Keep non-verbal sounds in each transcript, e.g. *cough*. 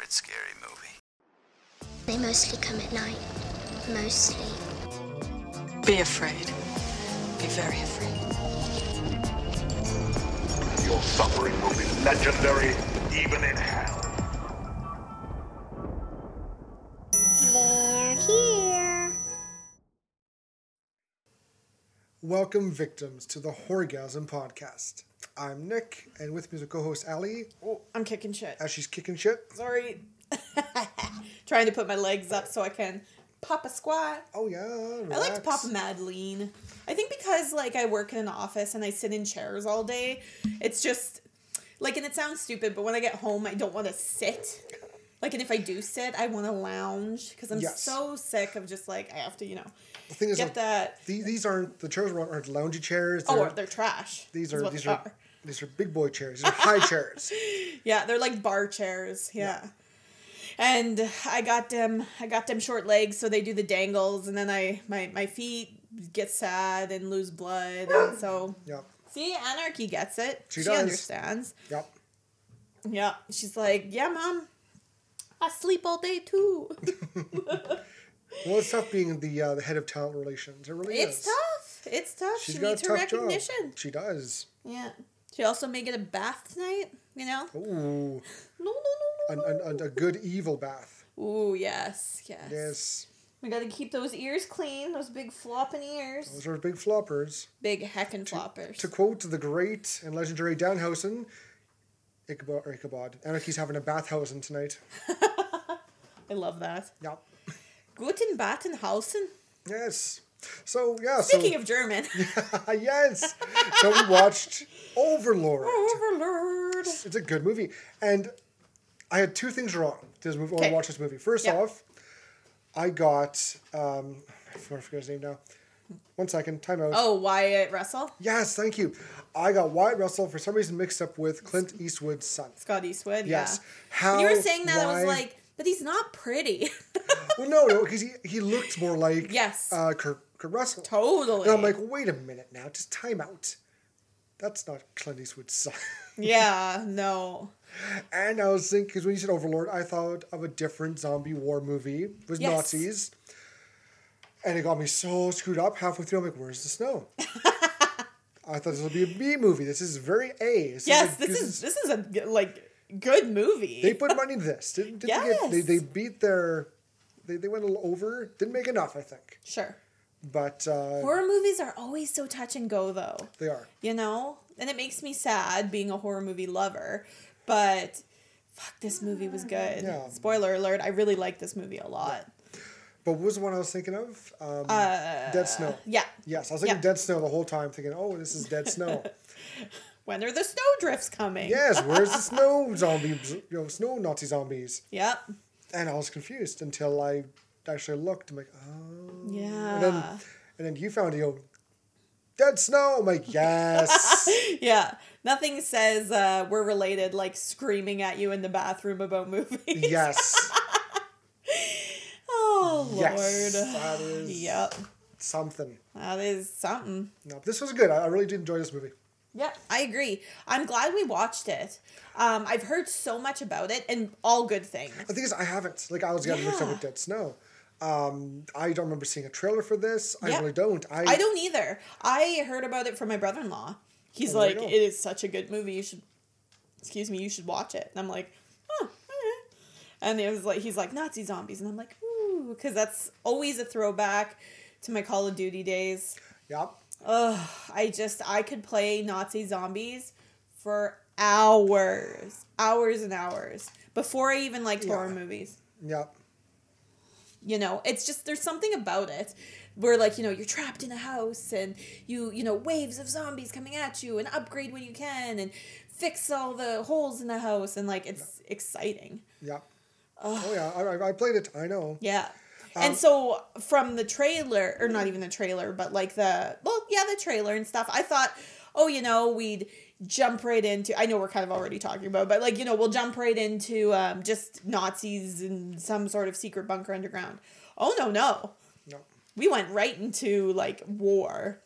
favorite scary movie? They mostly come at night. Mostly. Be afraid. Be very afraid. Your suffering will be legendary even in hell. They're here. Welcome, victims, to the Horgasm Podcast. I'm Nick, and with me is a co-host Ali, Oh, I'm kicking shit. as she's kicking shit. Sorry. *laughs* Trying to put my legs up so I can pop a squat. Oh yeah, I like to pop a mad lean. I think because like I work in an office and I sit in chairs all day, it's just like and it sounds stupid, but when I get home I don't want to sit. Like and if I do sit, I want to lounge because I'm Yes. so sick of just like I have to, you know, The thing is, get that. the- these aren't the chairs aren't, aren't loungy chairs. Oh, They're- they're trash. these are these they are, these are big boy chairs. These are high *laughs* chairs. Yeah, they're like bar chairs. Yeah. And I got them I got them short legs so they do the dangles and then I my my feet get sad and lose blood and so Yep, see Anarchy gets it. She She, does. understands. yep. Yeah. She's like, "Yeah, mom. I sleep all day too." *laughs* Well, it's tough being the uh, the head of talent relations. It really it's is. tough. It's tough. She's she got needs a her tough job. recognition. She does. Yeah. She also may get a bath tonight, you know? Ooh, No, no, no, no. an, an, a good evil bath. Ooh, yes, yes. Yes, We gotta keep those ears clean, those big flopping ears. those are big floppers. Big heckin' floppers. To quote the great and legendary Danhausen, Ichabod, or Ichabod, Anarchy's having a bathhausen tonight. *laughs* I love that. Yep. Guten Battenhausen. Yes. So yeah. Speaking so, of German. *laughs* yes. So we watched Overlord. *laughs* Overlord. It's a good movie, and I had two things wrong. This movie, when I watched this movie. First Yeah. off, I got um, I forget his name now. One second, time out. Oh, Wyatt Russell? Yes, thank you. I got Wyatt Russell for some reason mixed up with Clint Eastwood's son. Scott Eastwood, Yes. yeah. How? When you were saying that, I was like, but he's not pretty. *laughs* well, no, no, because he he looked more like Yes. uh, Kurt, Kurt Russell. totally. And I'm like, wait a minute now, just time out. That's not Clint Eastwood's *laughs* son. yeah, no. and I was thinking, because when you said Overlord, I thought of a different zombie war movie with Yes. Nazis. And it got me so screwed up halfway through. I'm like, where's the snow? *laughs* I thought this would be a B movie. This is very A. This Yes, like- this is this is a like good movie. They put money into this. Didn't, didn't they, get, they, Yes. they beat their. They, they went a little over. Didn't make enough, I think. sure. But uh, Horror movies are always so touch and go though. they are. you know? And it makes me sad being a horror movie lover, but fuck, this movie was good. Yeah. Spoiler alert, I really like this movie a lot. But what was the one I was thinking of? Um, Dead Snow. Yeah. Yes, I was thinking Uh, Yeah. Dead Snow the whole time, thinking, oh, this is Dead Snow. *laughs* When are the snow drifts coming? yes, where's the *laughs* snow zombies? You know, snow Nazi zombies. Yep. And I was confused until I actually looked. I'm like, oh. Yeah. And then, and then you found it. You know, Dead Snow. I'm like, yes. *laughs* yeah. Nothing says uh, we're related like screaming at you in the bathroom about movies. yes. *laughs* Oh Lord. Yes. That is Yep. something. That is something. No, this was good. I, really did enjoy this movie. Yeah, I agree. I'm glad we watched it. Um, I've heard so much about it and all good things. The thing is, I haven't. Like, I was getting mixed up with Dead Snow. Um, I don't remember seeing a trailer for this. I Yeah. really don't. I, I don't either. I heard about it from my brother in law. He's Oh, like, it is such a good movie. You should, excuse me, you should watch it. And I'm like, oh, alright. And it was like, he's like Nazi zombies, and I'm like, ooh, because that's always a throwback to my Call of Duty days. Yep. Ugh, I just I could play Nazi zombies for hours, hours and hours before I even liked horror movies. Yeah. You know, it's just there's something about it where like you know you're trapped in a house and you you know waves of zombies coming at you and upgrade when you can and fix all the holes in the house and like it's exciting. Yeah. Oh, yeah. I, I- I played it. I know. Yeah. Um, and so from the trailer, or not even the trailer, but like the, well, yeah, the trailer and stuff, I thought, oh, you know, we'd jump right into, I know we're kind of already talking about, but like, you know, we'll jump right into um, just Nazis and some sort of secret bunker underground. Oh, no, no. No. We went right into like war.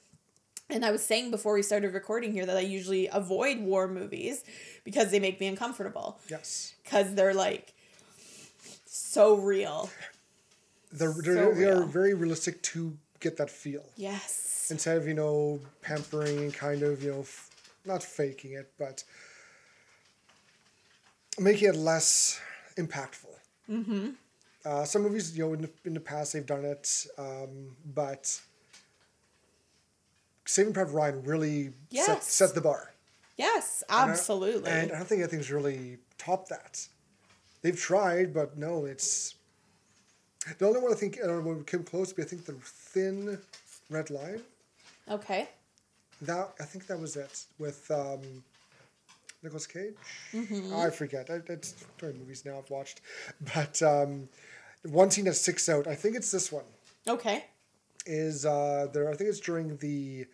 And I was saying before we started recording here that I usually avoid war movies because they make me uncomfortable Yes. because they're like so real. They're, they're, they are very realistic to get that feel. Yes. Instead of, you know, pampering and kind of, you know, f- not faking it, but making it less impactful. Mm-hmm. Uh, some movies, you know, in the, in the past they've done it, um, but Saving Private Ryan really set, Yes. set the bar. Yes, And I- absolutely. And I don't think anything's really topped that. They've tried, but no, it's the only one I think I don't know what came close. But I think the Thin Red Line. okay. That I think that was it with um, Nicolas Cage. Mm-hmm. I forget. I, it's too many movies now I've watched, but um, one scene that sticks out. I think it's this one. Okay. Is uh, there? I think it's during the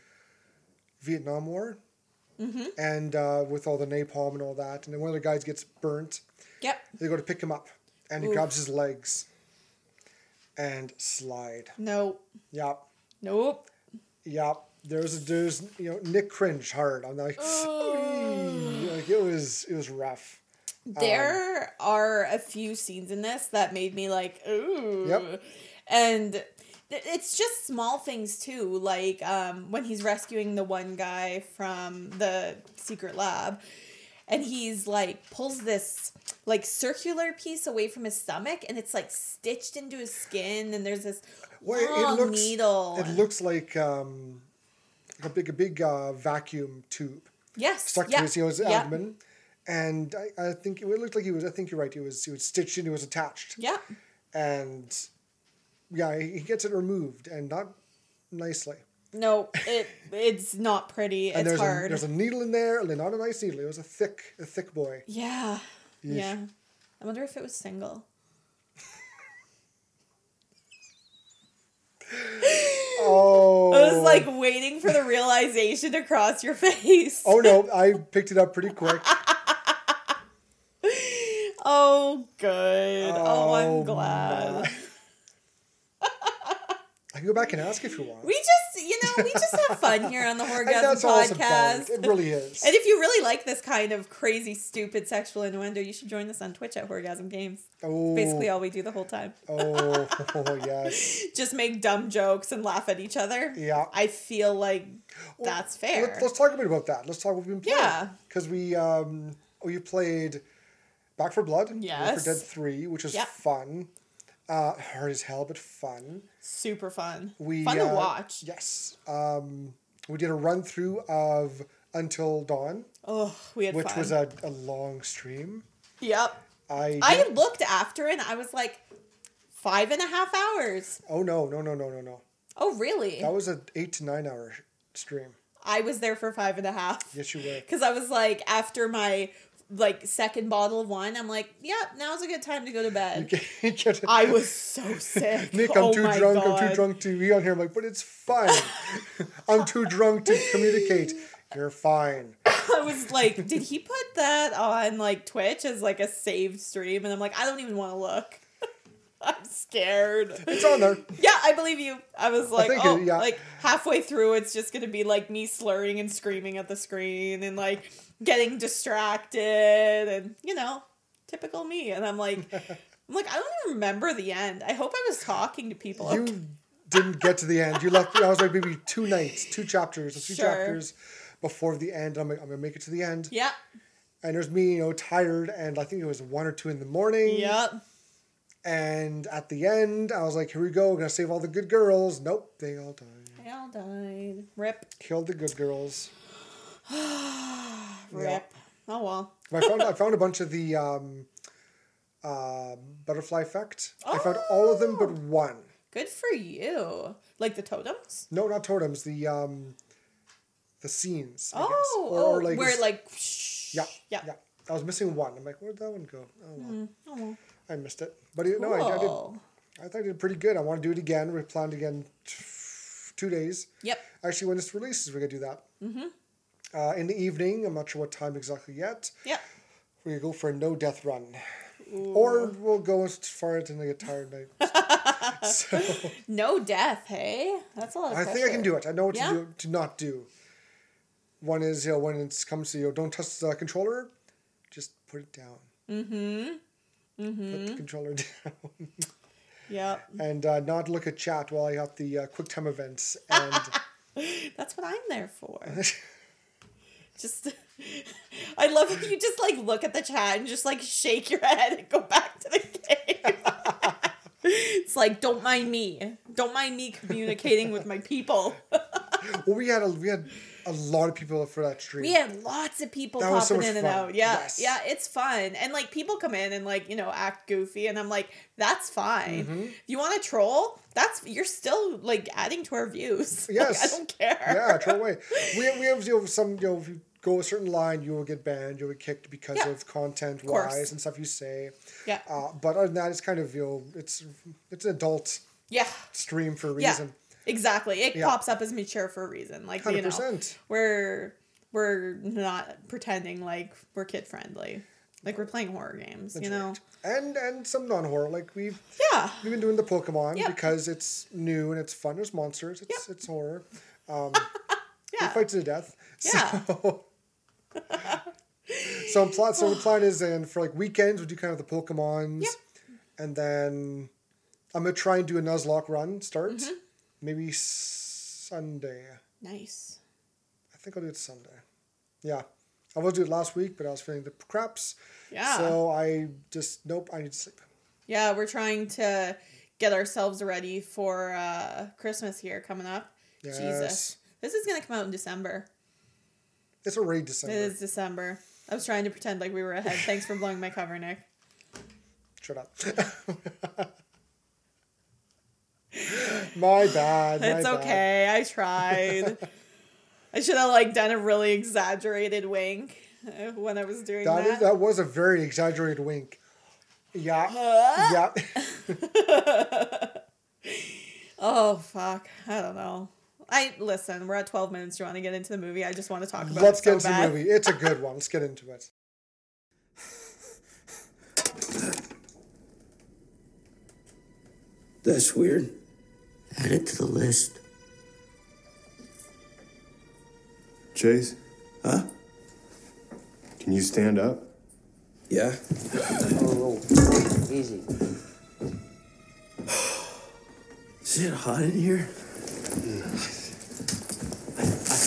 Vietnam War, and uh, with all the napalm and all that, and then one of the guys gets burnt. Yep. They go to pick him up, and he grabs his legs and slide. No. Yep, Nope. yep. There's there's you know Nick cringe hard. I'm like, "Oy." *laughs* like it was it was rough. There are a few scenes in this that made me like, ooh. Yep. And th- it's just small things too, like um, when he's rescuing the one guy from the secret lab, and he's like pulls this like circular piece away from his stomach, and it's like stitched into his skin, and there's this Well, long it looks needle. it looks like um, a big a big uh, vacuum tube yes, stuck yeah, to his, you know, his yeah, abdomen. And I, I think it looked like he was. I think you're right. He was. He was stitched in. He was attached. Yeah, And yeah, he gets it removed and not nicely. no, it it's not pretty. And it's there's hard. a there's a needle in there, and not a nice needle. It was a thick a thick boy. Yeah. Yeah. I wonder if it was single. *laughs* *laughs* Oh. I was like waiting for the realization to cross your face. Oh no, I picked it up pretty quick. *laughs* Oh, good. Oh, I'm Oh, glad. I can go back and ask if you want. We just, know, we just have fun here on the *laughs* Horgasm that's all it's. Podcast. It really is. *laughs* And if you really like this kind of crazy, stupid sexual innuendo, you should join us on Twitch at Horgasm Games. oh, Basically, all we do the whole time. oh, *laughs* yes. Just make dumb jokes and laugh at each other. Yeah. I feel like that's fair. Let, us talk a bit about that. Let's talk what we've been playing. Yeah. Because we, um, oh, you played Back 4 Blood. Left Yes. 4 Dead 3, which was Yep. fun. Uh, hard as hell, but fun. Super fun. We fun to uh, watch. Yes. Um, we did a run through of Until Dawn, Oh, we had which fun. was a, a long stream. Yep. I, I didn't- looked after it and I was like, five and a half hours. oh no no no no no no Oh, really? that was an eight to nine hour stream. I was there for five and a half. Yes, you were. *laughs* Because I was like, after my like second bottle of wine, I'm like, yep, now's a good time to go to bed. *laughs* I was so sick. Nick, I'm oh too drunk. I'm too drunk to be on here. I'm like, but it's fine. *laughs* I'm too drunk to communicate. You're fine. I was like, did he put that on like Twitch as like a saved stream? And I'm like, I don't even want to look. *laughs* I'm scared. It's on there. Yeah, I believe you. I was like, think oh, it- yeah. like halfway through, it's just gonna be like me slurring and screaming at the screen and like getting distracted and you know, typical me. And I'm like, *laughs* I'm like, I don't even remember the end. I hope I was talking to people. You didn't get to the end. You left. I was like maybe two nights, two chapters, two Sure. chapters before the end. I'm like, I'm gonna make it to the end. yeah, And there's me, you know, tired, and I think it was one or two in the morning. yep. And at the end, I was like, here we go. We're gonna save all the good girls. Nope, they all died. They all died. Rip, Killed the good girls. *sighs* rip. Oh well. I found I *laughs* found a bunch of the um, uh, butterfly effect. I found all of them but one. Good for you. Like the totems. No, not totems. The um, the scenes. I guess. Oh, Or- oh, like where like yeah, yeah. yeah. I was missing one. I'm like, where'd that one go? Oh well, Oh, well. I missed it. But you know, I, I did. I thought I did pretty good. I want to do it again. We planned again t- two days. Yep. Actually, when this releases, we're gonna do that. Mm-hmm. Uh, in the evening, I'm not sure what time exactly yet. Yep. We're gonna go for a no death run, or we'll go as far as until I get tired. Night. *laughs* so *laughs* No death, hey? That's a lot of I think I can do it. I know what Yeah? to do to not do. One is you know when it comes to you know, don't touch the controller, just put it down. Put the controller *laughs* down. yeah. and uh, not look at chat while I got the uh, QuickTime events. And *laughs* That's what I'm there for. *laughs* just I love how you just like look at the chat and just like shake your head and go back to the game. It's like don't mind me. Don't mind me communicating with my people. *laughs* well, we had a we had a lot of people for that stream. We had lots of people That so popping much in and fun. out. Yeah. Yes. Yeah, it's fun. And like people come in and like, you know, act goofy and I'm like, that's fine. Mm-hmm. If you want to troll, that's you're still like adding to our views. *laughs* Like, Yes. I don't care. yeah, troll away. We have, we have you know, some you know go a certain line, you will get banned, you'll get kicked because Yeah. of content wise and stuff you say. Yeah. Uh, but other than that, it's kind of you know it's it's an adult Yeah. stream for a Yeah. reason. Exactly. It Yeah. pops up as mature for a reason. Like you know, 100%. we're we're not pretending like we're kid friendly. Like we're playing horror games, you know. Right. And and some non horror like we've Yeah. we've been doing the Pokemon Yep. because it's new and it's fun. There's monsters. It's it's horror. Um, *laughs* Yeah. We fight to the death. Yeah. *laughs* So, so, plan, so the plan is then for like weekends we do kind of the Pokemons, Yep. and then I'm gonna try and do a Nuzlocke run start, Mm-hmm. maybe Sunday. Nice. I think I'll do it Sunday. Yeah, I was do it last week, but I was feeling the craps. Yeah. So I just nope. I need to sleep. Yeah, we're trying to get ourselves ready for uh Christmas here coming up. Yes. Jesus. This is gonna come out in December. It's already December. It is December. I was trying to pretend like we were ahead. Thanks for blowing my cover, Nick. Shut up. my bad. my It's bad. okay. I tried. I should have like done a really exaggerated wink uh, when I was doing That that. is, that was a very exaggerated wink. Yeah. yeah. *laughs* oh fuck! I don't know. I listen. We're at twelve minutes. Do you want to get into the movie? I just want to talk about. Let's it get so into bad. the movie. It's a good one. Let's get into it. That's weird. Add it to the list. Chase, Huh? can you stand up? Yeah. Oh, easy. Is it hot in here? I, I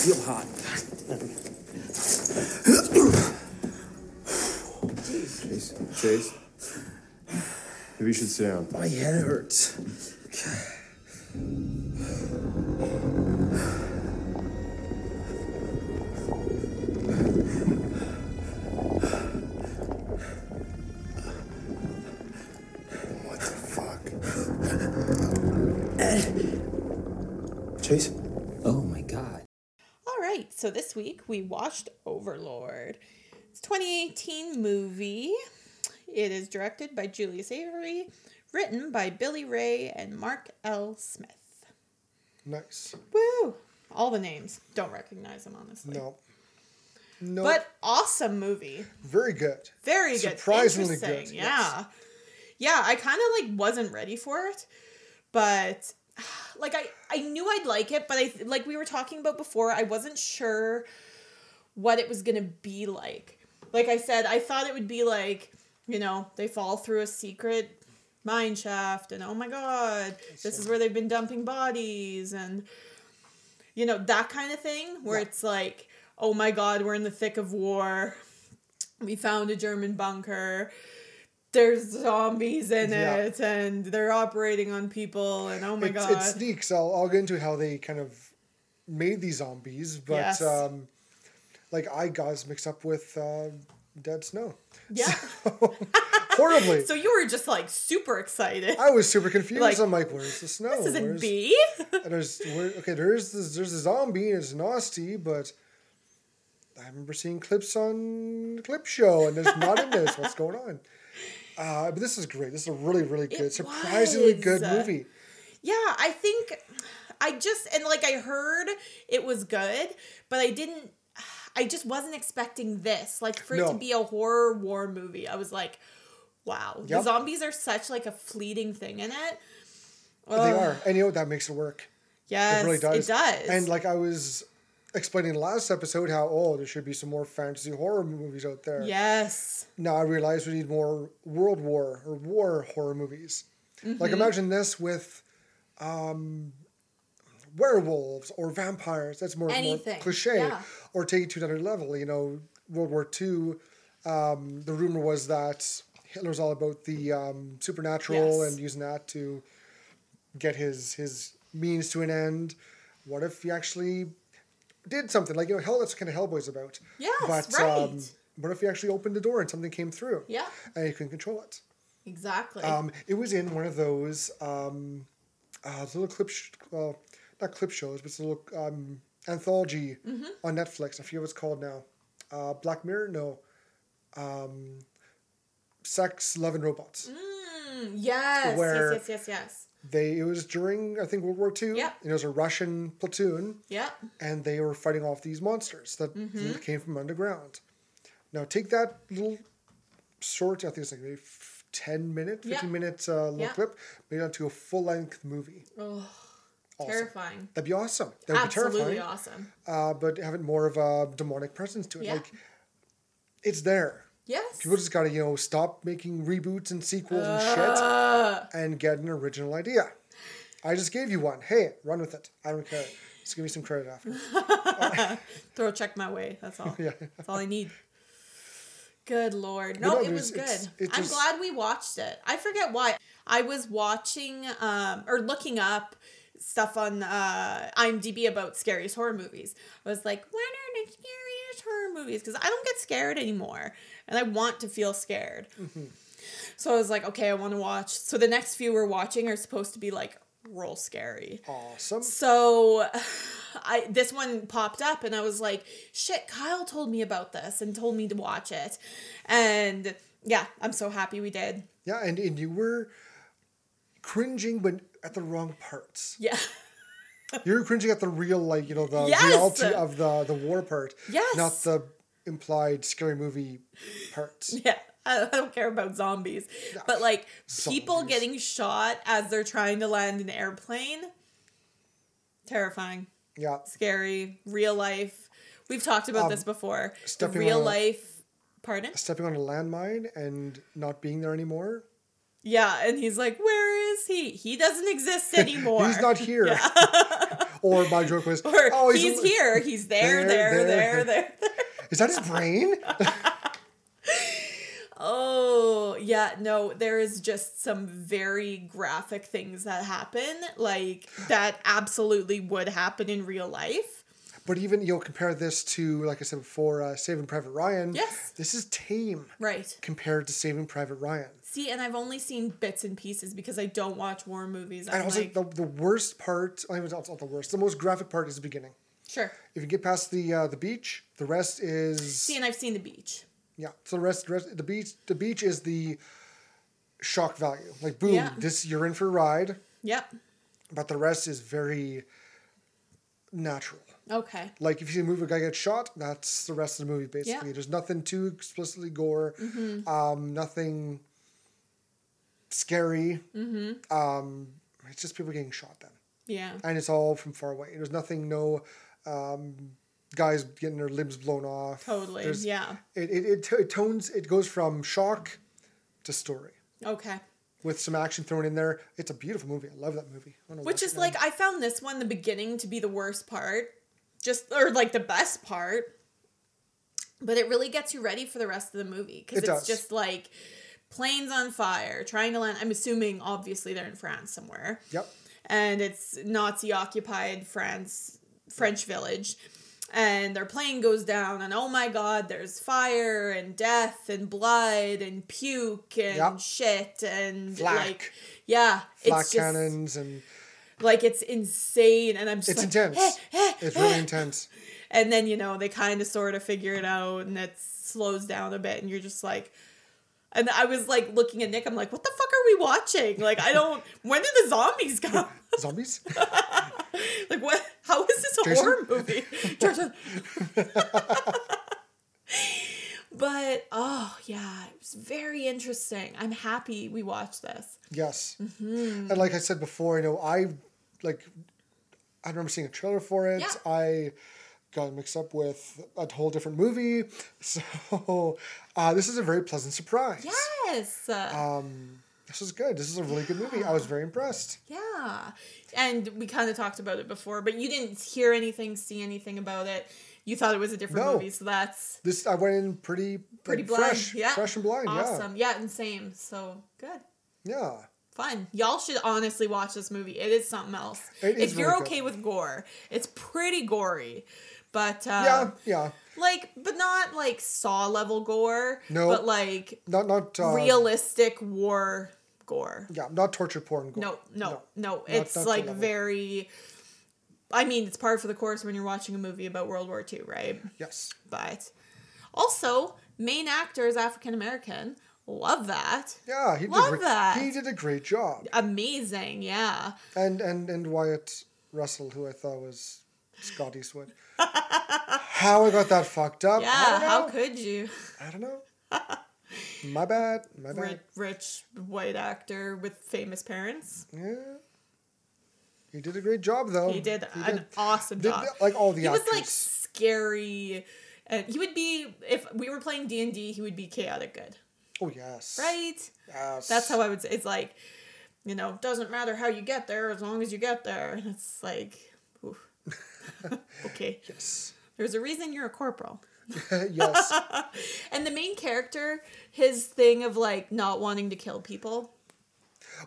feel hot. Chase, Chase. Maybe you should sit down. My head hurts. What the fuck? Chase? Oh my god. All right. So this week we watched Overlord. It's a 2018 movie. It is directed by Julius Avery, written by Billy Ray and Mark L. Smith. Nice. Woo! All the names. Don't recognize them honestly. No. No. But awesome movie. very good. Very good. Surprisingly good, Yeah. Yeah, I kind of like wasn't ready for it, but *sighs* like I I knew I'd like it, but I like we were talking about before, I wasn't sure what it was going to be like. Like I said, I thought it would be like, you know, they fall through a secret mine shaft and oh my god, this is where they've been dumping bodies and you know, that kind of thing where Yeah. it's like, oh my god, we're in the thick of war. We found a German bunker. There's zombies in Yeah. it and they're operating on people and oh my it's, god. it sneaks. I'll, I'll get into how they kind of made these zombies, but Yes. um, like I got mixed up with uh, Dead Snow. yeah. *laughs* Horribly. so you were just like super excited. I was super confused. Like, I'm like, where's the snow? this isn't Where's- B. *laughs* There's where, okay, there's this, there's a zombie and it's nasty, but I remember seeing clips on clip show and there's not in this. What's going on? Uh, but this is great. This is a really, really good, It surprisingly good movie. Yeah, I think I just and like I heard it was good, but I didn't I just wasn't expecting this. Like for it to be a horror war movie. I was like, wow. The zombies are such like a fleeting thing in it. They are, and you know what? That makes it work. Yes, it really does. It does. And like I was, explaining last episode how oh there should be some more fantasy horror movies out there. Yes. Now I realize we need more World War or war horror movies. Like Mm-hmm. imagine this with um, werewolves or vampires. That's more, more cliche. yeah. Or take it to another level. You know, World War II. Um, the rumor was that Hitler's all about the um, supernatural Yes. and using that to get his his means to an end. What if he actually did something like you know hell? That's kind of Hellboy's about. Yes, but right. um, what if he actually opened the door and something came through? Yeah. and you can control it. Exactly. Um, it was in one of those um, uh, little clip, sh- well, not clip shows, but it's a little um, anthology Mm-hmm. on Netflix. I forget what it's called now. Uh, Black Mirror? No. Um, Sex, Love, and Robots. Mm, yes, yes, yes, yes, yes. They it was during I think World War II. Yeah. It was a Russian platoon, Yeah. and they were fighting off these monsters that Mm-hmm. came from underground. Now take that little short, I think it's like maybe ten minute, Yeah. fifteen minute uh, little Yeah. clip, made onto a full length movie. Oh, Awesome. terrifying. That'd be awesome. That'd Absolutely be terrifying. awesome. Uh, but having more of a demonic presence to it. Yeah. Like it's there. Yes. People just gotta, you know, stop making reboots and sequels and shit Uh, and get an original idea. I just gave you one. Hey, run with it. I don't care. Just give me some credit after. *laughs* throw a check my way. That's all. *laughs* Yeah. That's all I need. Good lord. No, it was good. it's- it I'm just- glad we watched it. I forget why. I was watching um or looking up stuff on uh IMDb about scariest horror movies. I was like, what are the horror movies? Because I don't get scared anymore. And I want to feel scared. Mm-hmm. So I was like, okay, I want to watch. So the next few we're watching are supposed to be like real scary. Awesome. So *sighs* I this one popped up and I was like, shit, Kyle told me about this and told me to watch it. And yeah, I'm so happy we did. Yeah, and, and you were cringing but at the wrong parts. Yeah. *laughs* You were cringing at the real, like, you know, the Yes! reality of the, the war part. Yes! Not the implied scary movie parts. *laughs* Yeah. I don't care about zombies. But like people getting shot as they're trying to land an airplane. Terrifying. Yeah. Scary. Real life. We've talked about Um, this before. Real on a- life pardon? Stepping on a landmine and not being there anymore. Yeah, and he's like, Where is he? He doesn't exist *laughs* anymore. He's not *laughs* here. *laughs* or my joke was, Or oh, he's, a- here. He's there, There, there, there, there. there, there. Is that his brain? Oh, yeah, no, there is just some very graphic things that happen, like that absolutely would happen in real life. but even, you know, compare this to, like I said before, uh, Saving Private Ryan. Yes. This is tame Right. compared to Saving Private Ryan. See, and I've only seen bits and pieces because I don't watch war movies. I'm And also, like, the, the worst part, I mean, it's not the worst, the most graphic part is the beginning. sure. If you get past the uh, the beach, the rest is See, and I've seen the beach. yeah. So the rest, the rest, the beach, the beach is the shock value. Like boom, Yeah. this you're in for a ride. Yep. But the rest is very natural. Okay. Like if you see a movie a guy gets shot, that's the rest of the movie basically. Yeah. Mm-hmm. There's nothing too explicitly gore, um, nothing scary. Mm-hmm. Um, it's just people getting shot then, Yeah. and it's all from far away. There's nothing, no um, guys getting their limbs blown off. Totally. There's- Yeah. It, it, it, it tones. It goes from shock to story Okay. with some action thrown in there. It's a beautiful movie. I love that movie. Which is like. I found this one the beginning to be the worst part, just or like the best part. But it really gets you ready for the rest of the movie because It it's does. just like planes on fire, trying to land. I'm assuming obviously they're in France somewhere, Yep. and it's Nazi occupied France, French village. And their plane goes down, and oh my god, there's fire and death and blood and puke and Yep. shit and Flak. like, yeah, Flak it's just cannons and like it's insane and i'm just it's like, intense. "Eh, eh, it's eh." really intense. and then you know they kind of sort of figure it out and it slows down a bit and you're just like and i was like looking at nick i'm like what the fuck are we watching like i don't *laughs* when did the zombies come *laughs* Zombies. *laughs* like what how is this a Jason? horror movie but oh yeah it was very interesting i'm happy we watched this Yes. Mm-hmm. And like I said before, you know, I like I remember seeing a trailer for it. Yeah. I got mixed up with a whole different movie. *laughs* So uh, this is a very pleasant surprise. Yes. Um, this is good. This is a really good movie. I was very impressed. yeah. And we kind of talked about it before, but you didn't hear anything, see anything about it. You thought it was a different No. movie, so that's This I went in pretty pretty like, blind. fresh, yeah. fresh and blind. Awesome. Yeah. and same. So good. Yeah, yeah. Fun. Y'all should honestly watch this movie. It is something else. It is if you're really okay good. with gore, it's pretty gory. But uh, yeah, yeah. like but not like saw level gore. No. But like Not not uh, realistic war gore. Yeah, not torture porn. Gore. No, no, no. Not- It's not like very. I mean, it's par for the course when you're watching a movie about World War II, right? Yes. But also, main actor is African American. Love that. Yeah, he did. Love great- that. He did a great job. Amazing, yeah. And and and Wyatt Russell, who I thought was Scott Eastwood. *laughs* How I got that fucked up? Yeah, how could you? I don't know. My bad. My bad. Rich, rich white actor with famous parents. Yeah. He did a great job, though. He did He an did. awesome Did- job. like all the he was like scary, and he would be if we were playing D and D, he would be chaotic good, Oh yes. right? Yes. That's how I would say. It's like, you know, doesn't matter how you get there as long as you get there. And it's like, oof. *laughs* *laughs* okay. Yes. There's a reason you're a corporal. *laughs* yes. *laughs* And the main character, his thing of like not wanting to kill people,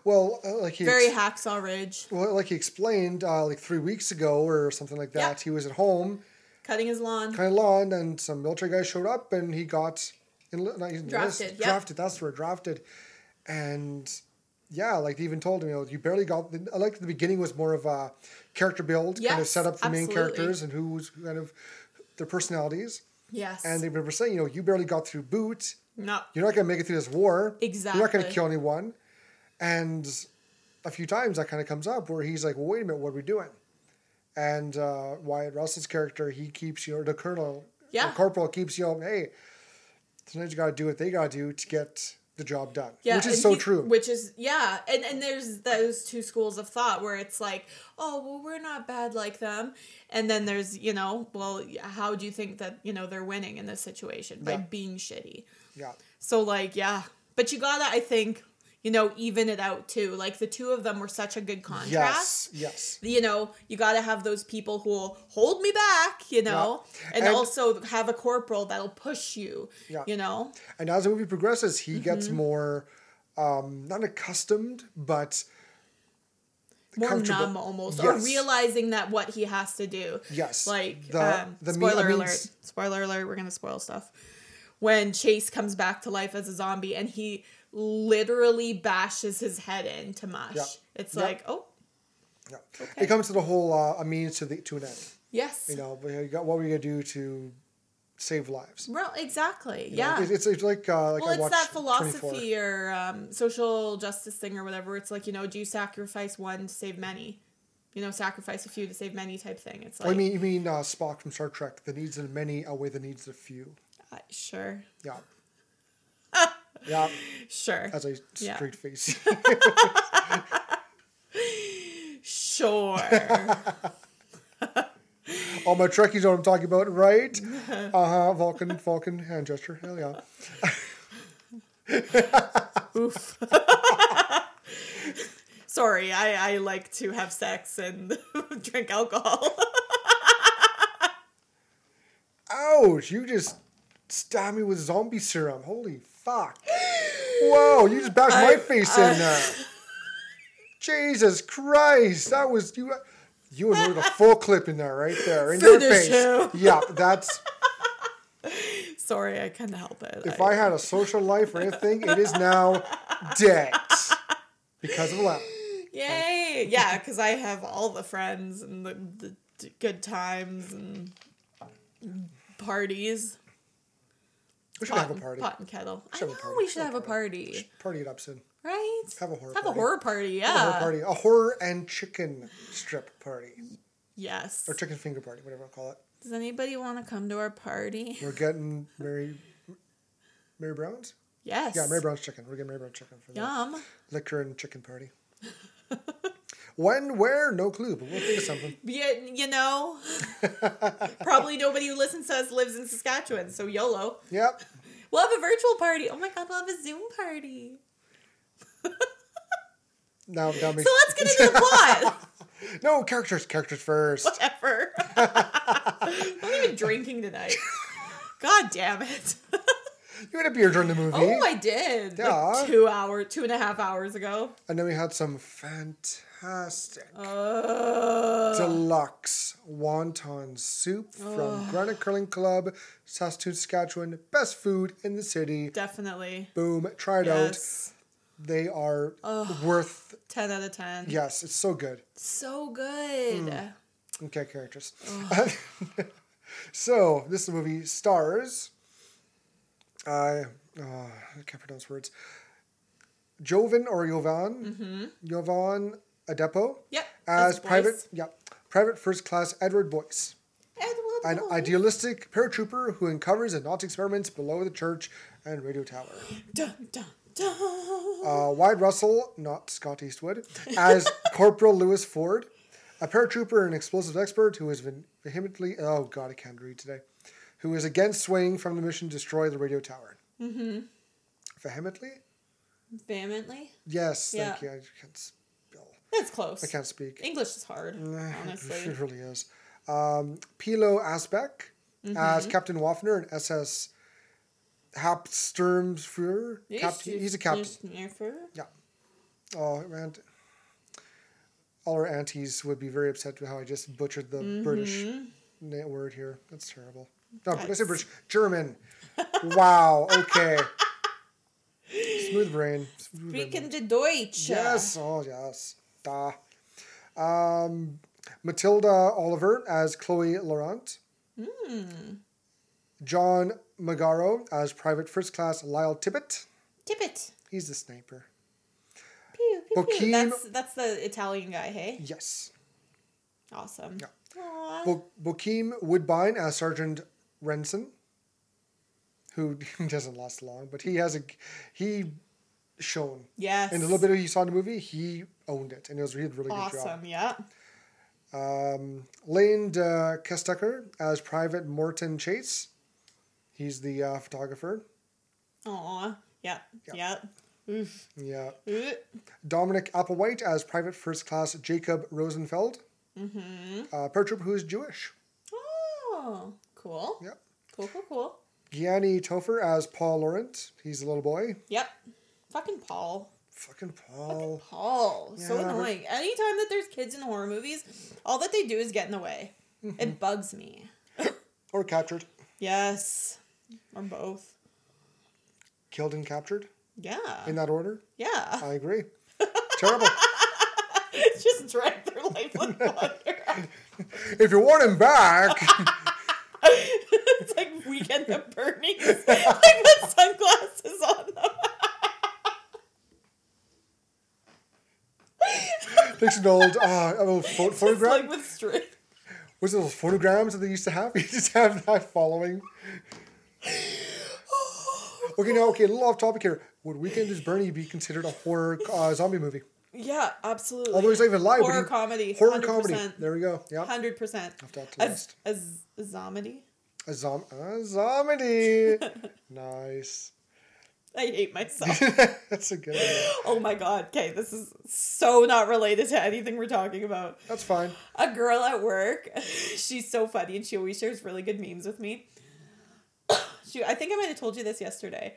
Well, uh, like he very ex- hacksaw ridge, well, like he explained, uh, like three weeks ago or something like that. Yeah. He was at home, cutting his lawn. kind of lawn, and some military guys showed up, and he got in, not enlisted, Drafted, yeah. drafted. That's where drafted, and yeah, like they even told him, you know, you barely got. The, I like the beginning was more of a character build, kind of set up the main characters and who was kind of their personalities. Yes. And they were saying, you know, you barely got through boot. no. You're not going to make it through this war. Exactly. You're not going to kill anyone. And a few times that kind of comes up where he's like, well, wait a minute, what are we doing? And uh, Wyatt Russell's character, he keeps, you know, the colonel, Yeah. the corporal keeps, you know, hey, sometimes you got to do what they got to do to get the job done. Yeah, which is so he- true. Which is yeah, and and there's those two schools of thought where it's like, oh well, we're not bad like them, and then there's you know, well, how do you think that you know they're winning in this situation by Yeah. being shitty? yeah. So like yeah, but you gotta I think you know even it out too. Like the two of them were such a good contrast. Yes. Yes. You know, you got to have those people who will hold me back, you know, and, And- also have a corporal that'll push you, Yeah. you know. And as the movie progresses, he Mm-hmm. gets more, um, not accustomed, but more numb almost or realizing that what he has to do Yes. like The- um, the me- I spoiler mean, alert spoiler alert we're gonna spoil stuff when chase comes back to life as a zombie and he literally bashes his head into mush Yeah. it's Yeah. like oh yeah. it comes to the whole uh, a means to the to an end. yes You know, but you got what were you gonna do to save lives? well exactly You yeah it- it's, it's like uh, like well, I it's that 24. philosophy or um, social justice thing or whatever. It's like you know, do you sacrifice one to save many? You know, sacrifice a few to save many type thing. It's like, you mean you mean uh, Spock from Star Trek? The needs of many outweigh the needs of few. uh, sure, Yeah. Yeah, sure, as a Yeah. face. *laughs* sure. All my Trekkies know what I'm talking about, right? *laughs* Uh huh. Vulcan, Vulcan hand gesture. Hell yeah. *laughs* Oof. Sorry, I, I like to have sex and drink alcohol. Ouch! You just stabbed me with zombie serum. Holy fuck! Whoa! You just bashed my face uh, in there. Jesus Christ! That was you. You and a full clip in there, right there, in your face. him. Yeah, that's. Sorry, I couldn't help it. If I had a social life or anything, it is now dead because of that. Yay! Yeah, because I have all the friends and the, the good times and parties. We should Pot, have a party. pot and kettle. I know we should have a uh, party, Party it up soon. right? Have a horror Have party. a horror party, yeah. A horror party. A horror and chicken strip party. Yes. Or chicken finger party, whatever I'll call it. Does anybody want to come to our party? We're getting Mary Mary Brown's? Yes. Yeah, Mary Brown's chicken. We're getting Mary Brown's chicken for the Yum. liquor and chicken party. *laughs* When, where, no clue, but we'll think of something. *laughs* Yeah, you know, *laughs* probably nobody who listens to us lives in Saskatchewan, so YOLO. Yep. We'll have a virtual party. Oh my god, we'll have a Zoom party. Now, that makes So let's get into the plot. *laughs* no characters. Characters first. Whatever. I'm even drinking tonight. God damn it. You had a beer during the movie, Oh, I did. Yeah. Like two hour, two and a half hours ago. and then we had some fantastic Uh, deluxe wonton soup from Granite Curling Club, Saskatoon, Saskatchewan. Best food in the city. definitely. Boom! Try it out. Yes. They are worth. 10 out of 10. Yes, it's so good. So good. Okay, characters. *laughs* so this movie stars. I uh, I can't pronounce words. Jovan or Jovan, Jovan Adepo Yep. as private, Boyce. yeah, private first class Edward Boyce, Edward an Boyce. idealistic paratrooper who uncovers a Nazi experiment below the church and radio tower. Dun, dun, dun. Uh, Wyatt Russell, not Scott Eastwood, as *laughs* Corporal Lewis Ford, a paratrooper and explosives expert who is ve- vehemently, oh god, I can't read today, who is against swaying from the mission to destroy the radio tower. Mm-hmm. Vehemently? Vehemently? Yes, thank Yeah. you. I can't. That's close. I can't speak. English is hard, It honestly. really is. Um, Pilou Asbæk as Mm-hmm. Captain Wafner and SS Hapsturmfuhrer. Captain, he's a captain. Yeah. Oh, man. All our aunties would be very upset with how I just butchered the British word here. That's terrible. No, I say That's- British. German. wow. Okay. *laughs* Smooth brain. Smooth brain. Speaking to Deutsch. Yes. Oh, yes. Da. Um, Matilda Oliver as Chloe Laurent. John Magaro as Private First Class Lyle Tibbet. Tibbet. He's the sniper. Pew, pew, pew. That's, that's the Italian guy, hey? Yes. Awesome. Yeah. Bo- Bokeem Woodbine as Sergeant Renson, who *laughs* doesn't last long, but he has a he shown yes. And the little bit of he saw in the movie, he owned it, and it was he did a really good job. Awesome, yeah. Um, Lane uh, Kestucker as Private Morton Chase. He's the uh, photographer. Aw. Yeah. Yeah. Oof. Yeah. Ooh. Dominic Applewhite as Private First Class Jacob Rosenfeld. Mm-hmm. Uh, paratrooper who is Jewish. Oh, cool. Yep. Cool, cool, cool. Gianny Taufer as Paul Laurent. He's a little boy. Yep. Fucking Paul. Fucking Paul. Paul. So Yeah, but- annoying. Anytime that there's kids in horror movies, all that they do is get in the way. Mm-hmm. It bugs me. *coughs* Or captured. Yes. Or both. Killed and captured. Yeah. In that order. yeah. I agree. *laughs* Terrible. Just drag their lifeless *laughs* body. If you want him back, *laughs* it's like weekend at Bernie's. I put sunglasses on them. Takes an old, uh, an old pho- photograph. like with string. Was it those phonograms that they used to have? *laughs* You just have that following. *sighs* Okay, now, okay, a little off topic here. Would Weekend is Bernie be considered a horror uh, zombie movie? Yeah, absolutely. Although he's not even live. Horror he- comedy. Horror 100%. comedy. There we go. Yeah. Hundred percent. Have to to the As list. as a zomedy. A, zom- a zombie. *laughs* nice. I hate myself. *laughs* That's a good one. oh my god. Okay, this is so not related to anything we're talking about. That's fine. A girl at work. *laughs* She's so funny and she always shares really good memes with me. *coughs* She, I think I might have told you this yesterday.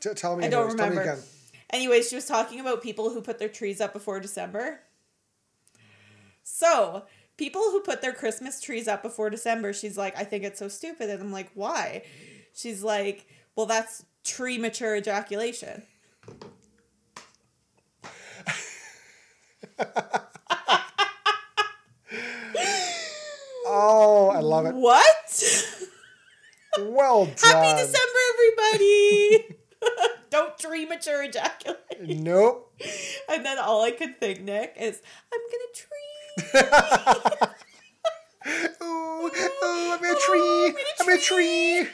T- tell me. I don't anyways. Tell me remember. again. Anyways, she was talking about people who put their trees up before December. So, people who put their Christmas trees up before December, she's like, I think it's so stupid. And I'm like, why? She's like, well, that's tree mature ejaculation. Oh, I love it. What? Well *laughs* done. Happy December, everybody! *laughs* Don't tree mature ejaculate. Nope. And then all I could think, Nick, is, I'm gonna tree. *laughs* Ooh, ooh, I'm a oh, tree. I'm in a tree.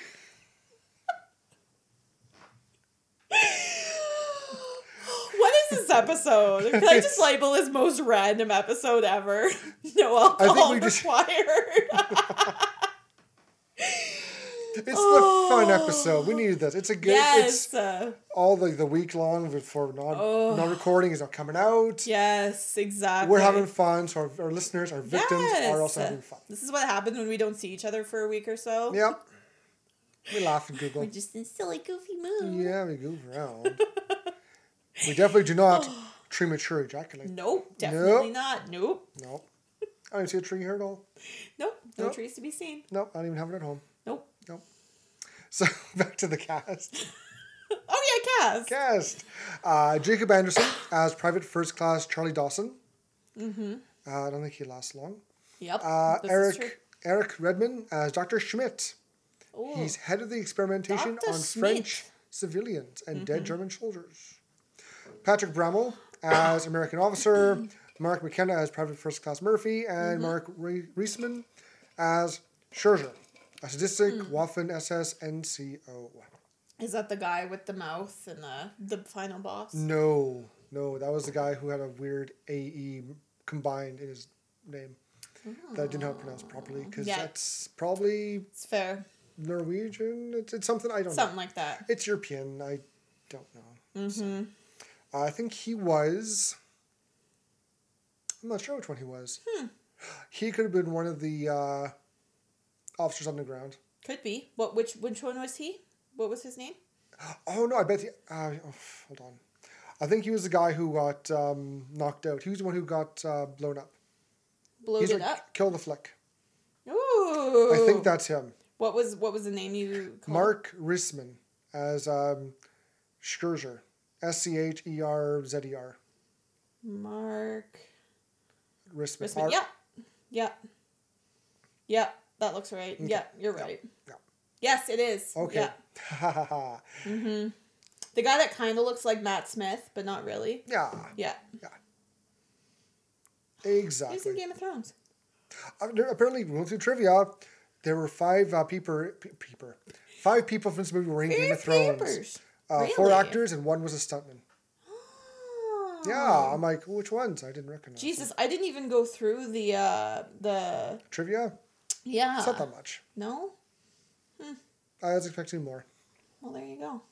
What is is this episode? Can I just label this most random episode ever? *laughs* No alcohol we just- required. *laughs* It's the fun episode. We needed this. It's a good. It's yes. uh, all the, the week long before non Oh. non recording is not coming out. yes, exactly. We're having fun, so our, our listeners, our victims, are also having fun. This is what happens when we don't see each other for a week or so. Yep. We laugh and giggle. We're just in silly, goofy mood. Yeah, we goof around. *laughs* we definitely do not premature ejaculate. Nope, definitely Nope. not. Nope, Nope. I don't see a tree here at all. nope. No Nope. trees to be seen. Nope, I don't even have it at home. Nope. Nope. So *laughs* back to the cast. *laughs* Oh yeah, cast. Cast. Uh, Jacob Anderson as Private First Class Charlie Dawson. Mm-hmm. Uh, I don't think he lasts long. Yep. Uh, Eric. Eric Redman as Dr. Schmidt. Ooh. He's head of the experimentation Dr. on Schmidt. French civilians and dead mm-hmm. German soldiers. Patrick Brammall as American officer, *clears throat* Mark McKenna as Private First Class Murphy, and mm-hmm. Mark Re- Reisman as Scherzer, a sadistic mm. Waffen SS NCO. Is that the guy with the mouth and the the final boss? No, no, that was the guy who had a weird AE combined in his name that I didn't know how to pronounce properly because Yeah. that's probably It's fair. Norwegian. It's, it's something I don't know. Something like that. It's European. I don't know. Mm-hmm. I think he was. I'm not sure which one he was. Hmm. He could have been one of the uh, officers on the ground. Could be. What? Which? Which one was he? What was his name? Oh no! I bet. He, uh, oh, hold on. I think he was the guy who got um, knocked out. He was the one who got uh, blown up. He's like up. kill the flick. Ooh. I think that's him. What was what was the name you called? Marc Rissmann as um, Scherzer. S C H E R Z E R. Mark. Rissmann. Rissmann. R- Yep. Yep. Yep. That looks right. Yep. You're right. yeah. Yes, it is. Okay. Yep. Ha. *laughs* The guy that kind of looks like Matt Smith, but not really. Yeah. Yeah. He was in Game of Thrones. Uh, apparently, we went through trivia. There were five uh, people, pe- people, five people from this movie were in Game of Thrones. Uh, Four actors and one was a stuntman. Yeah, I'm like, which ones? I didn't recognize. them. Jesus, I didn't even go through the uh the Trivia? yeah. It's not that much. No? I was expecting more. Well, there you go.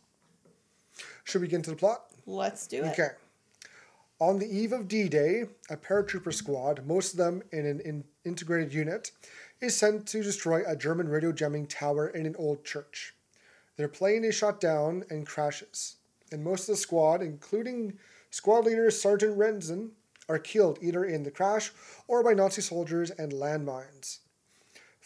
Should we get into the plot? Let's do it. Okay. On the eve of D Day, a paratrooper squad, most of them in an in- integrated unit, is sent to destroy a German radio jamming tower in an old church. Their plane is shot down and crashes, and most of the squad, including squad leader Sergeant Rensin, are killed either in the crash or by Nazi soldiers and landmines.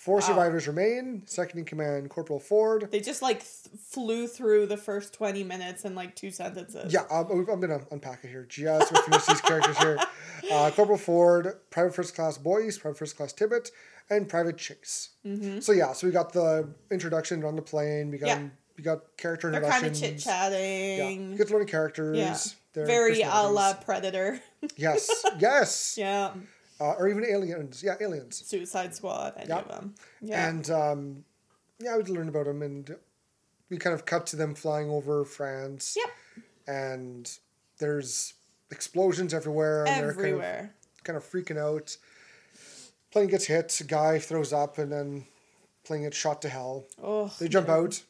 Four survivors remain. Second in command, Corporal Ford. They just like th- flew through the first 20 minutes in like two sentences. Yeah, I'm, I'm to unpack it here. Just to finish these characters here. *laughs* Uh, Corporal Ford, Private First Class Boyce, Private First Class Tibbet, and Private Chase. Mm-hmm. So yeah, so we got the introduction on the plane. We got Yeah. we got character They're kind introductions. of chit chatting. Yeah, get to learn characters. Yeah. Very a la. Predator. *laughs* Yes, yes. *laughs* yeah. Uh, or even aliens. Yeah, aliens. Suicide Squad, any Yeah. of them. Yeah. And um, yeah, we learned about them, and we kind of cut to them flying over France. yep. And there's explosions everywhere. And They're kind of, Everywhere. kind of freaking out. Plane gets hit, a guy throws up, and then plane gets shot to hell. Oh, They jump out.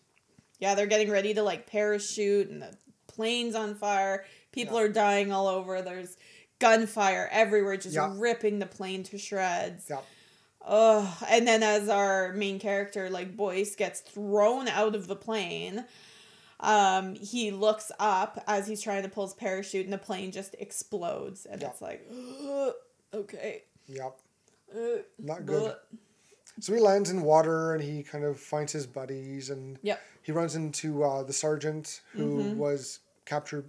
yeah, they're getting ready to like parachute, and the plane's on fire. People are dying all over. There's gunfire everywhere, just Yeah. ripping the plane to shreds. Yeah, Oh, and then as our main character, like Boyce, gets thrown out of the plane, um, he looks up as he's trying to pull his parachute, and the plane just explodes, and Yeah. it's like, *gasps* okay, yeah, uh, not good. So he lands in water, and he kind of finds his buddies, and Yep. he runs into uh, the sergeant who Mm-hmm. was captured.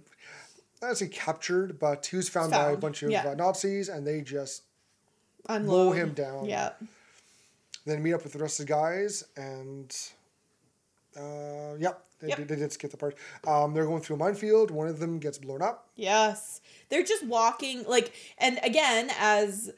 I don't say captured, but he was found, by a bunch of yeah. uh, Nazis, and they just Unload him down. Yeah, then meet up with the rest of the guys, and uh, yeah, they, Yep. did they did skip the part. Um, they're going through a minefield. One of them gets blown up. yes, they're just walking like, and again, as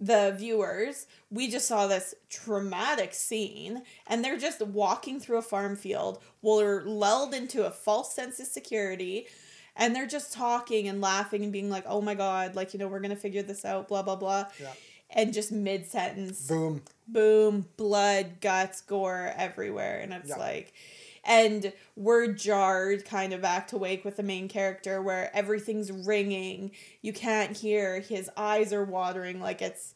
the viewers, we just saw this traumatic scene, and they're just walking through a farm field. We're lulled into a false sense of security, and they're just talking and laughing and being like, "Oh my god, like you know, we're gonna figure this out." Blah blah blah. Yeah. And just mid sentence, Boom. boom, blood, guts, gore everywhere, and it's Yeah. like, and we're jarred kind of back to wake with the main character where everything's ringing, you can't hear, his eyes are watering, like it's.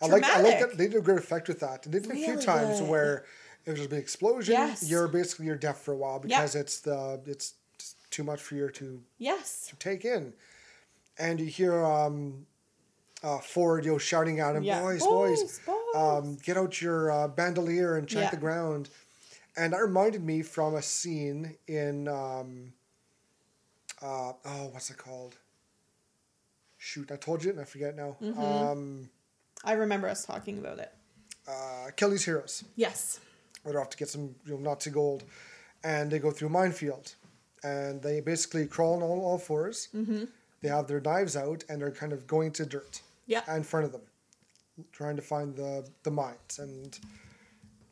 I like I like that they did a great effect with that. They did it a few times good. where if there's a big explosion, Yes. you're basically you're deaf for a while because it's the it's too much for you to Yes. To take in. And you hear um uh Ford, you know, shouting at him, Yeah. Boyce, Boyce, Boyce, Boyce." um, get out your uh, bandolier and check Yeah. the ground. And that reminded me from a scene in um uh oh, what's it called? Shoot, I told you and I forget now. Mm-hmm. Um I remember us talking about it. uh Kelly's Heroes. Yes. They're off to get some you know, Nazi gold, and they go through a minefield, and they basically crawl on all, all 4s Mm-hmm. They have their knives out, and they're kind of going to dirt Yeah. in front of them, trying to find the the mines. And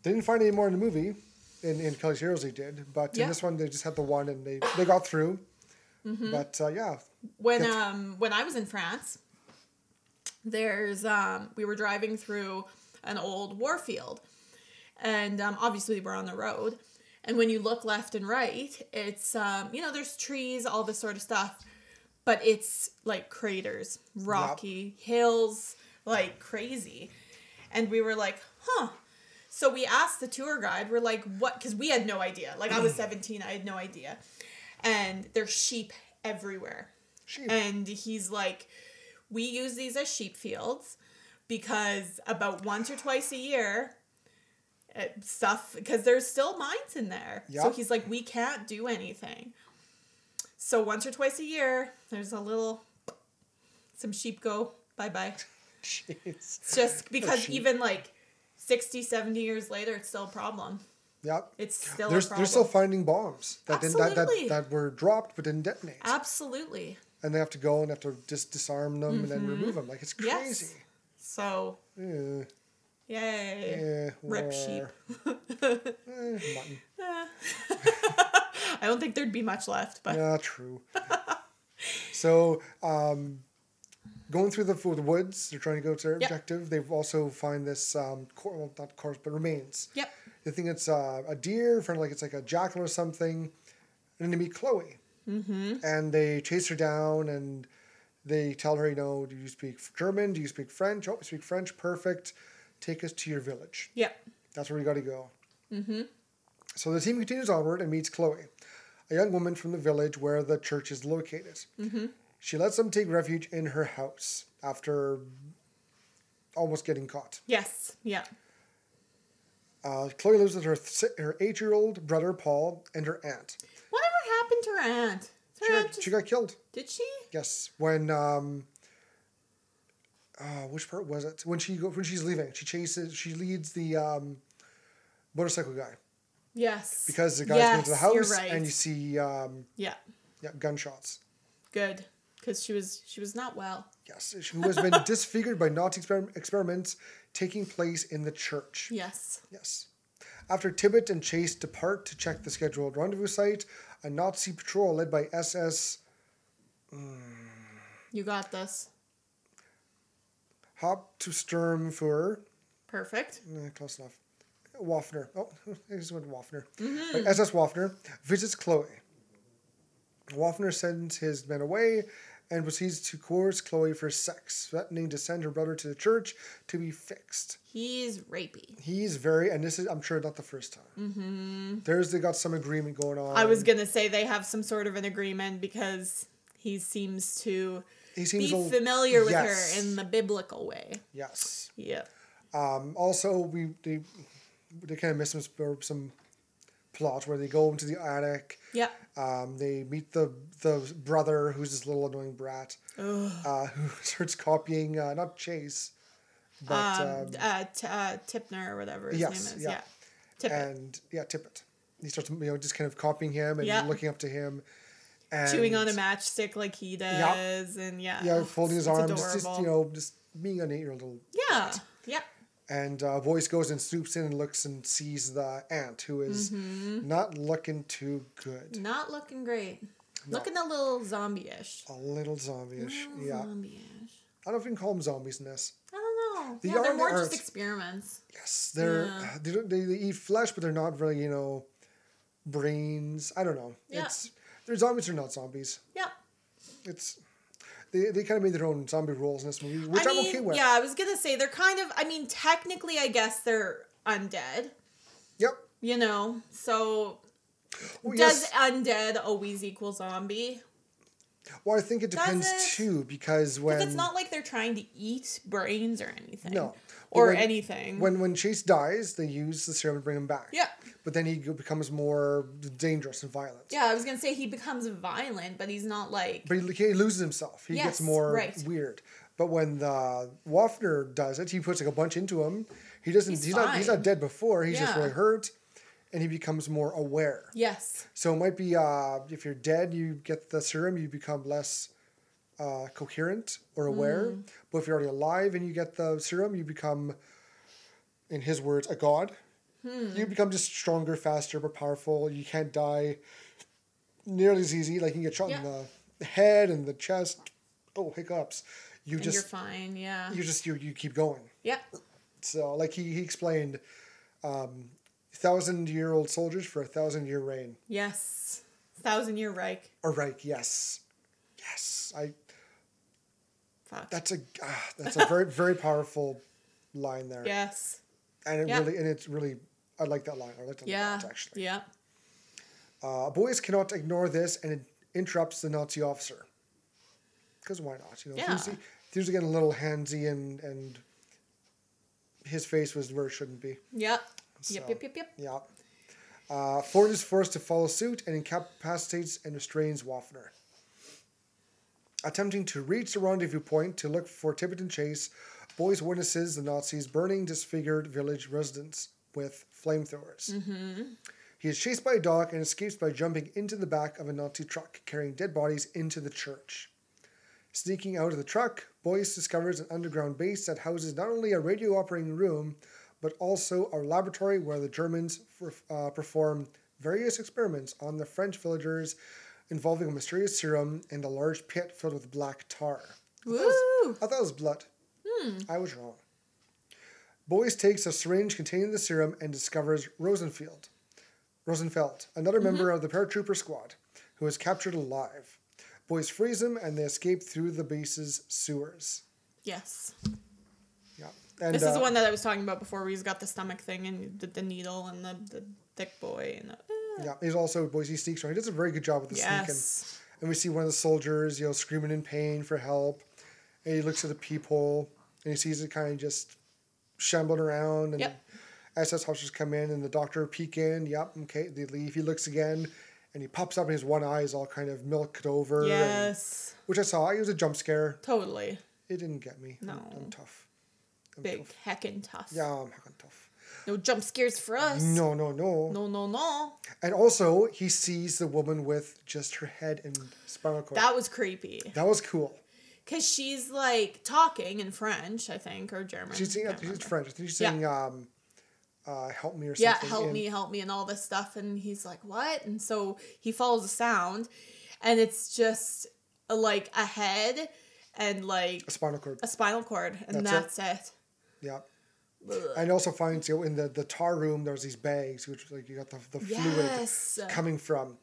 they didn't find any more in the movie. In, in Kelly's Heroes, they did, but Yeah. in this one, they just had the one, and they they got through. Mm-hmm. But uh, yeah, when Yep. um when I was in France, there's um we were driving through an old war field, and um, obviously we're on the road, and when you look left and right, it's um you know there's trees, all this sort of stuff, but it's like craters, rocky hills, like crazy, and we were like, huh. So we asked the tour guide, we're like, what? Because we had no idea. Like, I was 17, I had no idea. And there's sheep everywhere. sheep. And he's like, we use these as sheep fields because about once or twice a year, uh, stuff, because there's still mines in there. So he's like, we can't do anything. So once or twice a year, there's a little, some sheep go bye bye. *laughs* It's just because even like 60, 70 years later, it's still a problem. Yep. It's still They're, a problem. they're still finding bombs that didn't that, that, that were dropped but didn't detonate. Absolutely. and they have to go and have to just disarm them and then remove them. Like it's Mm-hmm. Yes. crazy. So, Eh, yay. eh, Rip sheep. Eh, *laughs* mutton. *laughs* I don't think there'd be much left, but Yeah, true. *laughs* so, um, going through the, the woods, they're trying to go to their Yep. objective. They've also find this um, cor- well, not corpse, but remains. yep. They think it's uh, a deer, from like it's like a jackal or something, and then they meet Chloe, mm-hmm. and they chase her down, and they tell her, you know, do you speak German? Do you speak French? Oh, we speak French. Perfect. Take us to your village. Yep. That's where we got to go. Mm-hmm. So the team continues onward and meets Chloe, a young woman from the village where the church is located. Mm-hmm. She lets them take refuge in her house after almost getting caught. Yes. Yeah. Uh, Chloe lives with her si- her eight year old brother Paul and her aunt. Whatever happened to her aunt? Her She aunt got, just- she got killed. did she? Yes, when um, uh, which part was it? When she go when she's leaving, she chases. She leads the um, motorcycle guy Yes. because the guy's going to the Yes, house right. and you see um, yeah. yeah gunshots. Good. Because she was she was not well. Yes, who has been *laughs* disfigured by Nazi exper- experiments taking place in the church. Yes. Yes. After Tibbet and Chase depart to check the scheduled rendezvous site, a Nazi patrol led by SS You got this. Hauptsturmfuhrer, Perfect. eh, close enough, Wafner, oh, *laughs* I just went Wafner, Right, SS Wafner visits Chloe. Wafner sends his men away and proceeds to coerce Chloe for sex, threatening to send her brother to the church to be fixed. He's rapey. He's very, and this is, I'm sure, not the first time. Mm-hmm. There's, they got some agreement going on. I was gonna say they have some sort of an agreement because he seems to He seems be a- familiar with yes. her in the biblical way. Yes. Yep. Um, also, we they, they kind of miss some some plot where they go into the attic. Yeah. Um, they meet the the brother who's this little annoying brat uh, *laughs* who starts copying uh, not Chase, but Um, um, uh, t- uh, Tipner or whatever his yes, name is. yeah. Yeah. Tippett. and yeah Tippet. He starts you know just kind of copying him and Yeah. looking up to him. And, Chewing on a matchstick like he does, and yeah, Yeah, folding his it's arms, just, just you know, just being an eight-year-old little Yeah. And uh, voice goes and swoops in and looks and sees the aunt who is Mm-hmm. not looking too good. Not looking great. Looking a little zombie-ish. A little zombie-ish. Yeah. Zombie-ish. I don't know if you can call them zombies in this. I don't know. The yeah, they're army more just experiments. Yes, they're Yeah. they, they they eat flesh, but they're not really you know brains. I don't know. Yeah. It's they're zombies or not zombies. Yeah. It's they, they kind of made their own zombie rules in this movie, which I am mean, okay with. yeah, I was gonna say they're kind of. I mean, technically, I guess they're undead. Yep. You know, so Well, does yes. undead always equal zombie? Well, I think it depends it? too because when it's not like they're trying to eat brains or anything. No. Or When- anything. when when Chase dies, they use the serum to bring him back. Yeah. But then he becomes more dangerous and violent. yeah, I was gonna say he becomes violent, but he's not like. But he, he loses himself. He Yes, gets more right. weird. But when the Wafner does it, he puts like a bunch into him. He doesn't. He's, He's not. He's not dead before. He's just really hurt, and he becomes more aware. Yes. So it might be uh, if you're dead, you get the serum, you become less uh, coherent or aware. Mm. But if you're already alive and you get the serum, you become, in his words, a god. Hmm. You become just stronger, faster, more powerful. You can't die nearly as easy. Like you get shot in the head and the chest. Oh, hiccups. You And you're just fine. Yeah. you just you, you keep going. yeah. So like he, he explained, um, thousand year old soldiers for a thousand year reign. Yes. Thousand Year Reich. Or Reich, yes, yes. I Fuck. that's a ah, that's a very very powerful line there. yes. and it Yeah. really and it's really I like that line. I like that Yeah. lot actually. Yeah. Uh, Boyce cannot ignore this, and it interrupts the Nazi officer. Because why not? You know, Yeah. he, was, he was getting a little handsy, and and his face was where it shouldn't be. Yep. So, Yep. Yep. Yep. Yep. Yeah. Uh, Ford is forced to follow suit and incapacitates and restrains Wafner. Attempting to reach the rendezvous point to look for Tippett and Chase, Boyce witnesses the Nazis burning disfigured village residents with flamethrowers. He is chased by a dog and escapes by jumping into the back of a Nazi truck carrying dead bodies into the church. Sneaking out of the truck, Boyce discovers an underground base that houses not only a radio operating room, but also a laboratory where the Germans uh, perform various experiments on the French villagers involving a mysterious serum and a large pit filled with black tar. I thought it was- I thought it was blood. I was wrong. Boyce takes a syringe containing the serum and discovers Rosenfield, Rosenfeld, another member of the paratrooper squad, who is captured alive. Boyce freeze him and they escape through the base's sewers. Yes. Yeah. And, This is uh, the one that I was talking about before, where he's got the stomach thing and the, the needle and the, the thick boy and the, eh. Yeah, he's also Boyce he sneaks around. He does a very good job with the sneaking. yes. And we see one of the soldiers, you know, screaming in pain for help. And he looks at the peephole and he sees it kind of just shambling around. And Yep. SS officers come in and the doctor peek in. Yep, okay, they leave. He looks again and he pops up and his one eye is all kind of milked over. and- Yes. which I saw. It was a jump scare. Totally. It didn't get me. I'm- No. I'm, tough. I'm Big tough. heckin' tough. Yeah, I'm heckin' tough. No jump scares for us. No, no, no, No, no, no. And also, he sees the woman with just her head and spinal cord. That was creepy. that was cool. Because she's like talking in French, I think, or German. She's saying, I she's. French. I think she's Yeah. saying, um, uh, help me or Yeah, help and- me, help me, and all this stuff. And he's like, what? And so he follows the sound, and it's just uh, like a head and like A spinal cord. a spinal cord, and That's that's, it. Yeah. And also finds, you know, in the, the tar room, there's these bags, which, like, you got the, the Yes. fluid coming from.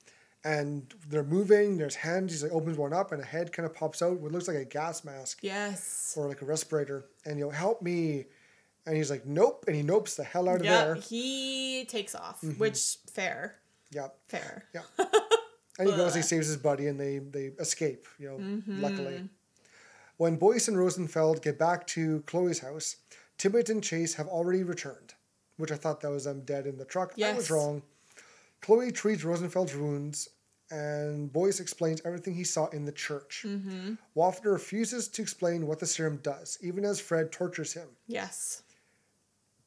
And they're moving, there's hands, he like, opens one up, and a head kind of pops out, what looks like a gas mask. Yes. or like a respirator, and you know, help me. And he's like, nope, and he nopes the hell out of Yeah, there. Mm-hmm. he takes off, which fair, Yeah, fair. yeah. *laughs* and he goes, he saves his buddy, and they they escape. You know, Mm-hmm. luckily. When Boyce and Rosenfeld get back to Chloe's house, Tibbet and Chase have already returned, which I thought that was them dead in the truck. I was wrong. Chloe treats Rosenfeld's wounds, and Boyce explains everything he saw in the church. Mm-hmm. Wafner refuses to explain what the serum does, even as Fred tortures him. Yes,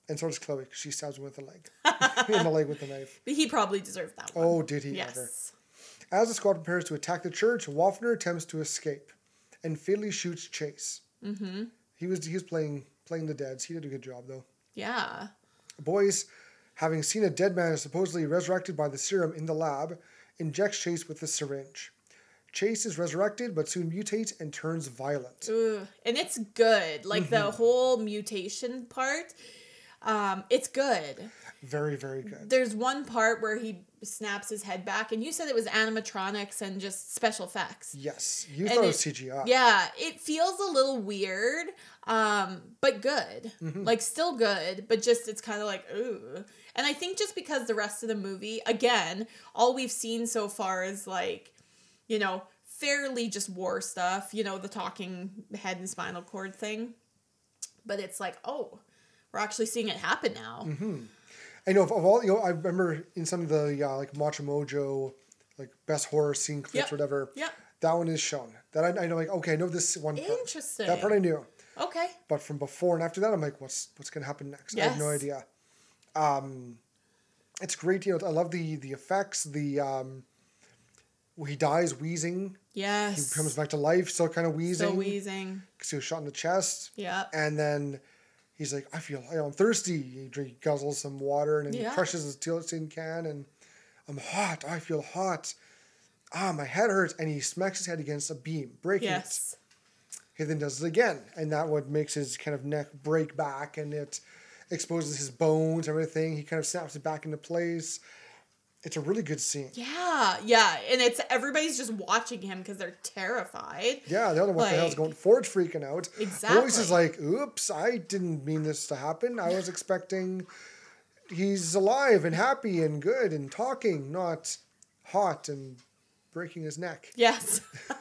And so does Chloe, 'cause she stabs him with a leg. *laughs* in the leg with the knife. but he probably deserved that one. Oh, did he ever? yes. As the squad prepares to attack the church, Wafner attempts to escape and fatally shoots Chase. Mm-hmm. He was he was playing playing the deads. He did a good job though. Yeah. Boyce, having seen a dead man supposedly resurrected by the serum in the lab, injects Chase with the syringe. Chase is resurrected, but soon mutates and turns violent. Ugh. And it's good. Like Mm-hmm. the whole mutation part, um, it's good. Very, very good. There's one part where he snaps his head back, and you said it was animatronics and just special effects. Yes, you And thought it was CGI. Yeah, it feels a little weird, um, but good. Mm-hmm. Like still good, but just it's kind of like ooh. And I think just because the rest of the movie, again, all we've seen so far is like, you know, fairly just war stuff. You know, the talking head and spinal cord thing. But it's like, oh, we're actually seeing it happen now. I know of, of all you know, I remember in some of the uh, like WatchMojo, like best horror scene clips, Yep. or whatever. Yep. That one is shown. That I, I know, like okay, I know this one. part. Interesting. That part I knew, Okay. but from before and after that, I'm like, what's what's gonna happen next? I have no Yes. idea. Um, it's great. You know, I love the the effects. The um, he dies wheezing, Yes. he comes back to life, still kind of wheezing. so wheezing. because he was shot in the chest. Yeah. And then he's like, I feel, you know, I'm thirsty. He drink, guzzles some water and then Yeah. he crushes his tin can and I'm hot. I feel hot. Ah, my head hurts. And he smacks his head against a beam, breaking Yes. it. He then does it again. And that what makes his kind of neck break back and it exposes his bones, everything. He kind of snaps it back into place. It's a really good scene. Yeah, yeah, and it's everybody's just watching him because they're terrified. Yeah, they don't know what the hell's Like- going. Ford's freaking out. Exactly. is like, "Oops, I didn't mean this to happen. I was expecting he's alive and happy and good and talking, not hot and breaking his neck." Yes. *laughs*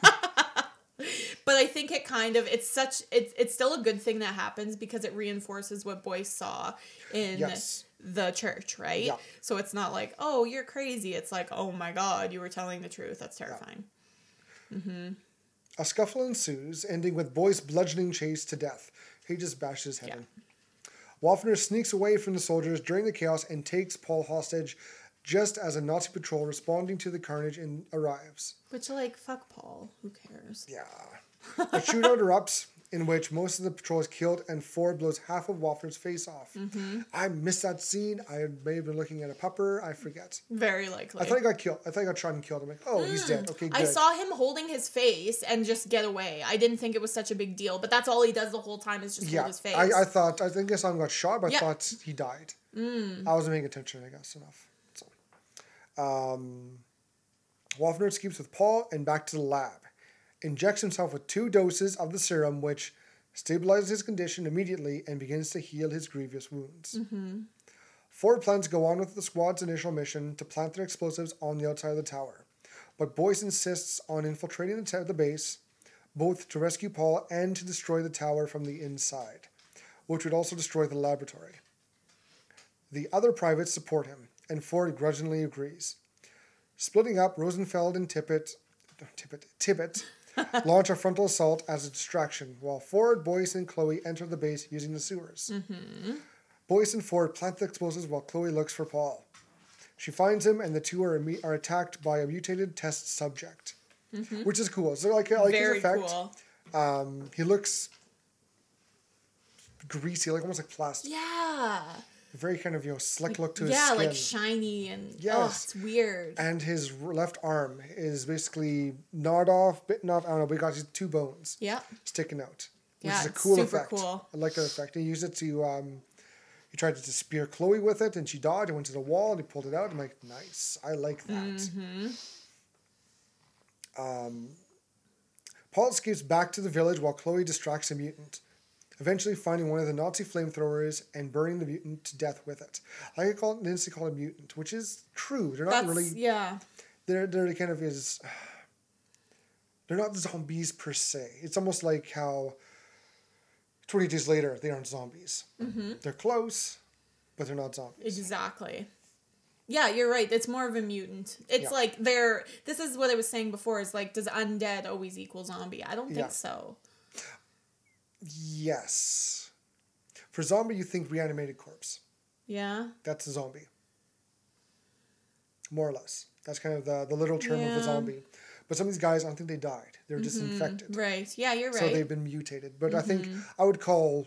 but I think it kind of it's such it's it's still a good thing that happens because it reinforces what Boyce saw in Yes. the church, right? Yeah. So it's not like, "Oh, you're crazy." It's like, "Oh my god, you were telling the truth." That's terrifying. Mm-hmm. A scuffle ensues, ending with Boyce bludgeoning Chase to death. He just bashes his head Yeah. in. Wafner sneaks away from the soldiers during the chaos and takes Paul hostage just as a Nazi patrol responding to the carnage in, arrives. Which like fuck Paul, who cares? Yeah. A shootout erupts in which most of the patrol is killed and Ford blows half of Wafner's face off. Mm-hmm. I missed that scene. I may have been looking at a pupper. I forget. Very likely. I thought he got killed. I thought he got shot and killed. I'm like, oh, he's dead. Okay, good. I saw him holding his face and just get away. I didn't think it was such a big deal, but that's all he does the whole time is just yeah, hold his face. I, I thought, I think I saw him got shot, but Yeah. I thought he died. Mm. I wasn't paying attention, I guess, enough. So, um, Wafner escapes with Paul and back to the lab. Injects himself with two doses of the serum, which stabilizes his condition immediately and begins to heal his grievous wounds. Mm-hmm. Ford plans to go on with the squad's initial mission to plant their explosives on the outside of the tower, but Boyce insists on infiltrating the, ta- the base, both to rescue Paul and to destroy the tower from the inside, which would also destroy the laboratory. The other privates support him, and Ford grudgingly agrees. Splitting up, Rosenfeld and Tippett, Tippett, Tippett *laughs* launch a frontal assault as a distraction, while Ford, Boyce, and Chloe enter the base using the sewers. Boyce and Ford plant the explosives while Chloe looks for Paul. She finds him, and the two are, imme- are attacked by a mutated test subject, which is cool. So like, I like Very his effect. cool. Um, he looks greasy, like almost like plastic. Yeah. Very kind of you know slick look to his yeah, skin. like shiny and oh, it's weird. and his left arm is basically gnawed off, bitten off. I don't know, but he got his two bones yeah. sticking out, which Yeah, is a cool super effect. cool. I like that effect. He used it to. Um, he tried to spear Chloe with it, and she dodged and went to the wall, and he pulled it out. I'm like, nice. I like that. Mm-hmm. Um, Paul escapes back to the village while Chloe distracts a mutant, eventually finding one of the Nazi flamethrowers and burning the mutant to death with it. I call it, Nancy call it a mutant, which is true. They're not That's really. yeah. They're they're kind of is. They're not zombies per se. It's almost like how. Twenty days later, they aren't zombies. Mm-hmm. They're close, but they're not zombies. Exactly. Yeah, you're right. It's more of a mutant. It's Yeah. like they're. This is what I was saying before. Is like, does undead always equal zombie? I don't think Yeah. so. Yes. For zombie, you think reanimated corpse. Yeah. That's a zombie. More or less. That's kind of the, the literal term of a zombie. But some of these guys, I don't think they died. They were just Mhm. infected. Right. Yeah, you're right. So they've been mutated. But I think Mhm. I would call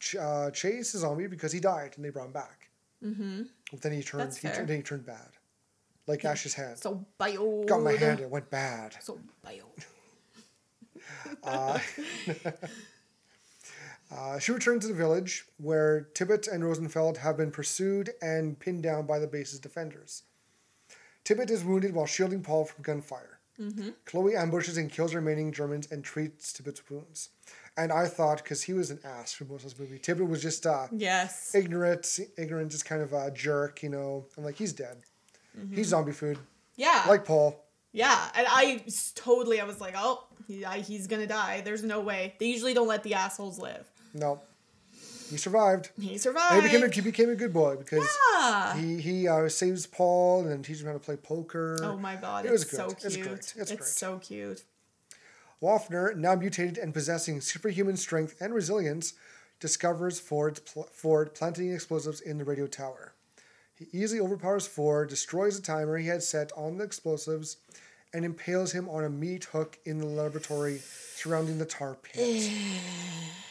Ch- uh, Chase a zombie because he died and they brought him back. mm-hmm. But then he turned That's he, then he turned bad. like Ash's hand. So bio. Got my hand, it went bad. So bio. *laughs* Uh, *laughs* Uh, she returns to the village where Tibbet and Rosenfeld have been pursued and pinned down by the base's defenders. Tibbet is wounded while shielding Paul from gunfire. Mm-hmm. Chloe ambushes and kills remaining Germans and treats Tibbet's wounds. And I thought, because he was an ass for most of this movie, Tibbet was just uh, Yes. ignorant, ignorant, just kind of a jerk, you know. I'm like, he's dead. Mm-hmm. He's zombie food, Yeah. like Paul. yeah. And I totally, I was like, oh, he's gonna die. There's no way. They usually don't let the assholes live. No, he survived. He And survived. he became a, he became a good boy because Yeah. he he uh, saves Paul and teaches him how to play poker. Oh my god, It was it's good. so It's cute. great. It's great. so cute. Wafner, now mutated and possessing superhuman strength and resilience, discovers Ford's pl- Ford planting explosives in the radio tower. He easily overpowers Ford, destroys the timer he had set on the explosives, and impales him on a meat hook in the laboratory surrounding the tar pit. *sighs* *sighs* *sighs*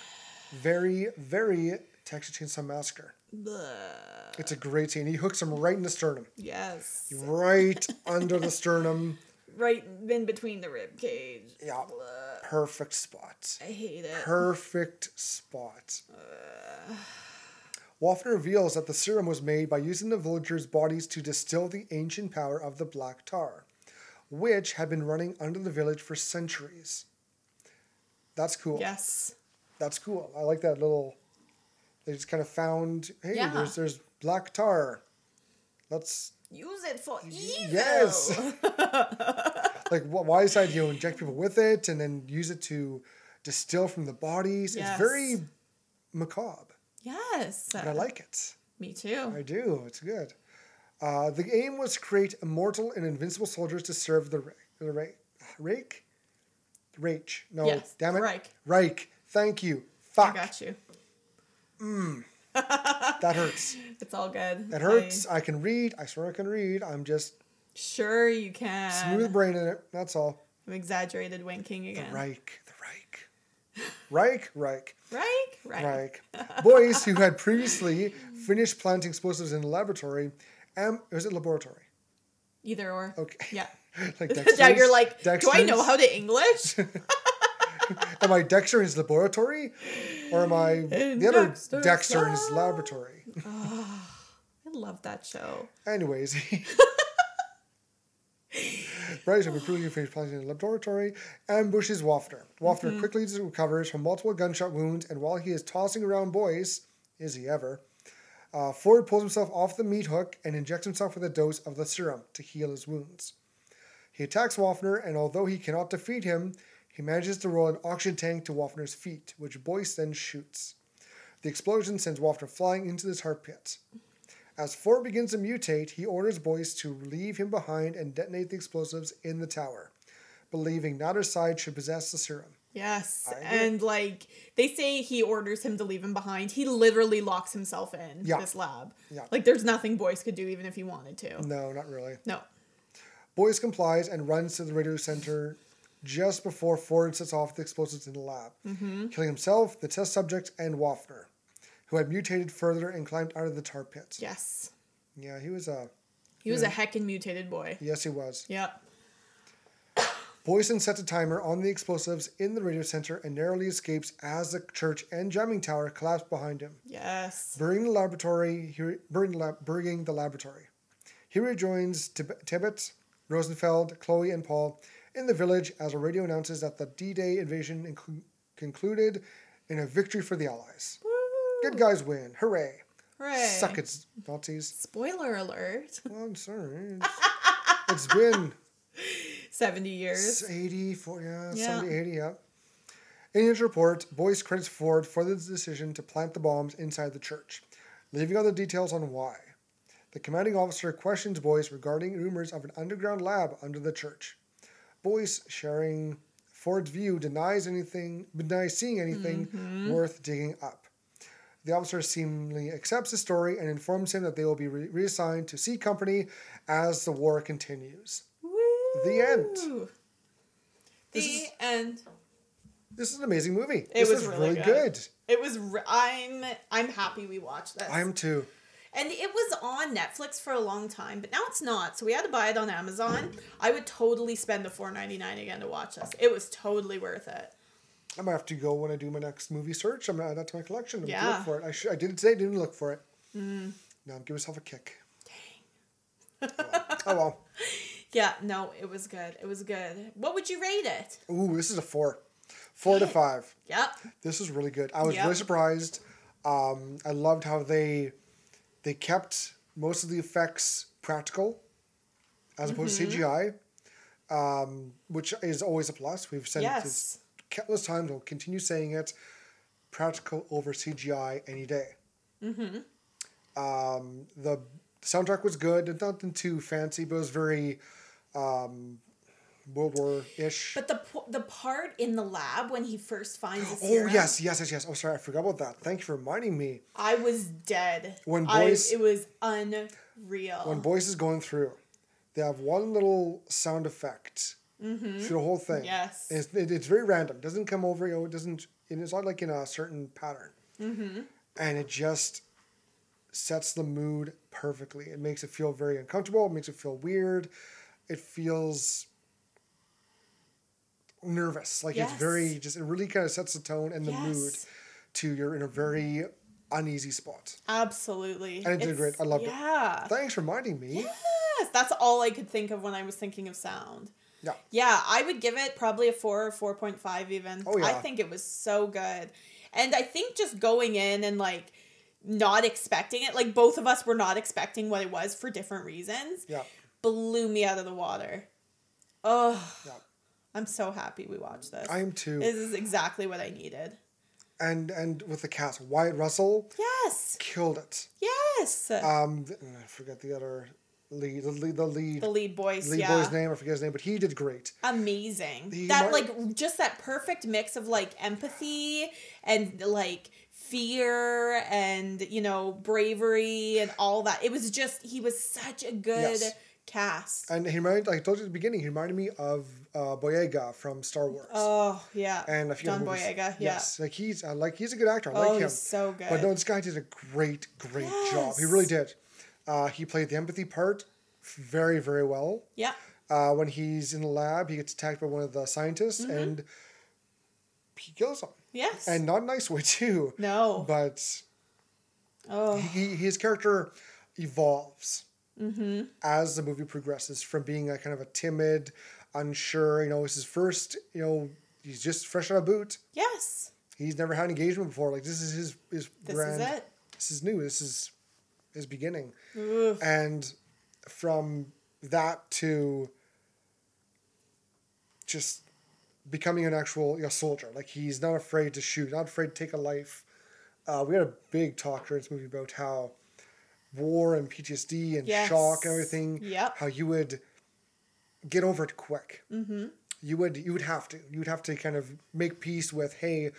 very, very Texas Chainsaw Massacre. It's a great scene. He hooks him right in the sternum, Yes. right *laughs* under the sternum. Right in between the rib cage. Yeah, perfect spot. I hate it. perfect spot. Wafner reveals that the serum was made by using the villagers' bodies to distill the ancient power of the black tar, which had been running under the village for centuries. That's cool. Yes. That's cool. I like that little. They just kind of found, hey, Yeah. there's there's black tar. Let's Use it for evil. yes. *laughs* like, wh- why decide you inject people with it and then use it to distill from the bodies? Yes. It's very macabre. Yes. But I like it. Me too. I do. It's good. Uh, the aim was to create immortal and invincible soldiers to serve the, ra- the rake? Rake. No, Yes, damn it. Reich. Reich. Thank you. I got you. *laughs* That hurts. It's all good. That hurts. I can read. I swear I can read. I'm just Sure, you can. smooth brain in it. That's all. I'm exaggerated winking again. The Reich. The Reich. Reich. Reich. *laughs* Reich? Right. Reich. *laughs* Boyce who had previously finished planting explosives in the laboratory. Um, was it laboratory? Either or. Okay. Yeah. like yeah, Dexter's- you're like, do I know how to English? *laughs* Am I Dexter in his laboratory? Or am I *laughs* the other Dexter's Dexter in his lab. laboratory? I love that show. Anyways. *laughs* Bryce, who previously finished planting in the laboratory, ambushes Wafner. Wafner Mm-hmm. quickly recovers from multiple gunshot wounds, and while he is tossing around Boyce, is he ever, uh, Ford pulls himself off the meat hook and injects himself with a dose of the serum to heal his wounds. He attacks Wafner, and although he cannot defeat him, he manages to roll an oxygen tank to Wafner's feet, which Boyce then shoots. The explosion sends Wafner flying into the tar pit. As Ford begins to mutate, he orders Boyce to leave him behind and detonate the explosives in the tower, believing neither side should possess the serum. Yes. And like they say he orders him to leave him behind. He literally locks himself in Yeah. this lab. Yeah. Like there's nothing Boyce could do even if he wanted to. No, not really. No. Boyce complies and runs to the radio center just before Ford sets off the explosives in the lab, mm-hmm. killing himself, the test subject, and Wafner, who had mutated further and climbed out of the tar pit. Yes. Yeah, he was a. He was a heckin' mutated boy. Yes, he was. Yep. Boyson sets a timer on the explosives in the radio center and narrowly escapes as the church and jamming tower collapse behind him. Yes. Burying the laboratory, he, burying, the lab, the laboratory. He rejoins Tib- Tibbet, Rosenfeld, Chloe, and Paul in the village as a radio announces that the D-Day invasion inclu- concluded in a victory for the Allies. Good guys win! Hooray! Hooray. Suck it, Nazis. Spoiler alert. Well, I'm sorry. It's, it's been *laughs* 70 years. 80, 40, yeah, Yeah. 70, 80, yeah. In his report, Boyce credits Ford for the decision to plant the bombs inside the church, leaving out the details on why. The commanding officer questions Boyce regarding rumors of an underground lab under the church. Boyce, sharing Ford's view, denies anything, denies seeing anything mm-hmm. worth digging up. The officer seemingly accepts the story and informs him that they will be re- reassigned to C Company as the war continues. The end. Woo. This The is- end. This is an amazing movie. It this was is really really good. good. It was. Re- I'm. I'm happy we watched this. I am too. And it was on Netflix for a long time, but now it's not. So we had to buy it on Amazon. I would totally spend the four ninety nine again to watch this. It was totally worth it. I might have to go when I do my next movie search. I'm gonna add that to my collection. and Yeah. Look for it. I, sh- I did it today. Didn't look for it. Now give yourself a kick. Dang. *laughs* oh well. Yeah, no, it was good. It was good. What would you rate it? Ooh, this is a four. Four to five. Yep. This is really good. I was Yep. really surprised. Um, I loved how they they kept most of the effects practical as opposed Mm-hmm. to CGI, um, which is always a plus. We've said Yes. this countless times. We'll continue saying it. Practical over CGI any day. Mm-hmm. Um, the soundtrack was good. Nothing too fancy, but it was very um, World War ish. But the the part in the lab when he first finds the *gasps* Oh serum, yes, yes, yes, yes. Oh, sorry, I forgot about that. Thank you for reminding me. I was dead. When I- boys- it was unreal. when Boyce is going through, they have one little sound effect through the whole thing. Mm-hmm. Yes. It's, it, it's very random. It doesn't come over. You know, it doesn't. It's not like in a certain pattern. Mm-hmm. And it just sets the mood perfectly. It makes it feel very uncomfortable. It makes it feel weird. It feels nervous. Like Yes. it's very just. It really kind of sets the tone and the mood to you're in a very uneasy spot. Absolutely. And it did great. I loved it. yeah. Thanks for reminding me. Yes, that's all I could think of when I was thinking of sound. Yeah. Yeah, I would give it probably a four or four point five even. Oh, yeah. I think it was so good. And I think just going in and like not expecting it, like both of us were not expecting what it was for different reasons, Yeah. blew me out of the water. Oh, Yeah. I'm so happy we watched this. I am too. This is exactly what I needed. and and with the cast, Wyatt Russell Yes. killed it. Yes. Um, I forget the other lead, the lead, the lead, the lead voice. lead yeah. boy's name. I forget his name, but he did great. amazing. He that like just that perfect mix of like empathy and like fear and you know bravery and all that. It was just he was such a good Yes. Cast. And he reminded, like I told you at the beginning, he reminded me of uh, Boyega from Star Wars. oh yeah, and I forget John was- Boyega. Yeah. Yes, like he's uh, like he's a good actor. I Oh, like him. he's so good. But no, this guy did a great, great job. He really did. Uh, he played the empathy part very, very well. Yeah. Uh, when he's in the lab, he gets attacked by one of the scientists, Mm-hmm. and he kills him. Yes. and not a nice way too. No. But oh. he, his character evolves Mm-hmm. as the movie progresses from being a kind of a timid, unsure. You know, it's his first. You know, he's just fresh out of boot. Yes. He's never had an engagement before. Like this is his his This grand. is it. This is new. This is his beginning. Oof. And from that to just becoming an actual you know, soldier. Like he's not afraid to shoot, not afraid to take a life. Uh, we had a big talk during this movie about how war and PTSD and Yes. shock and everything. Yep. How you would get over it quick. Mm-hmm. You would you would have to you would have to kind of make peace with hey,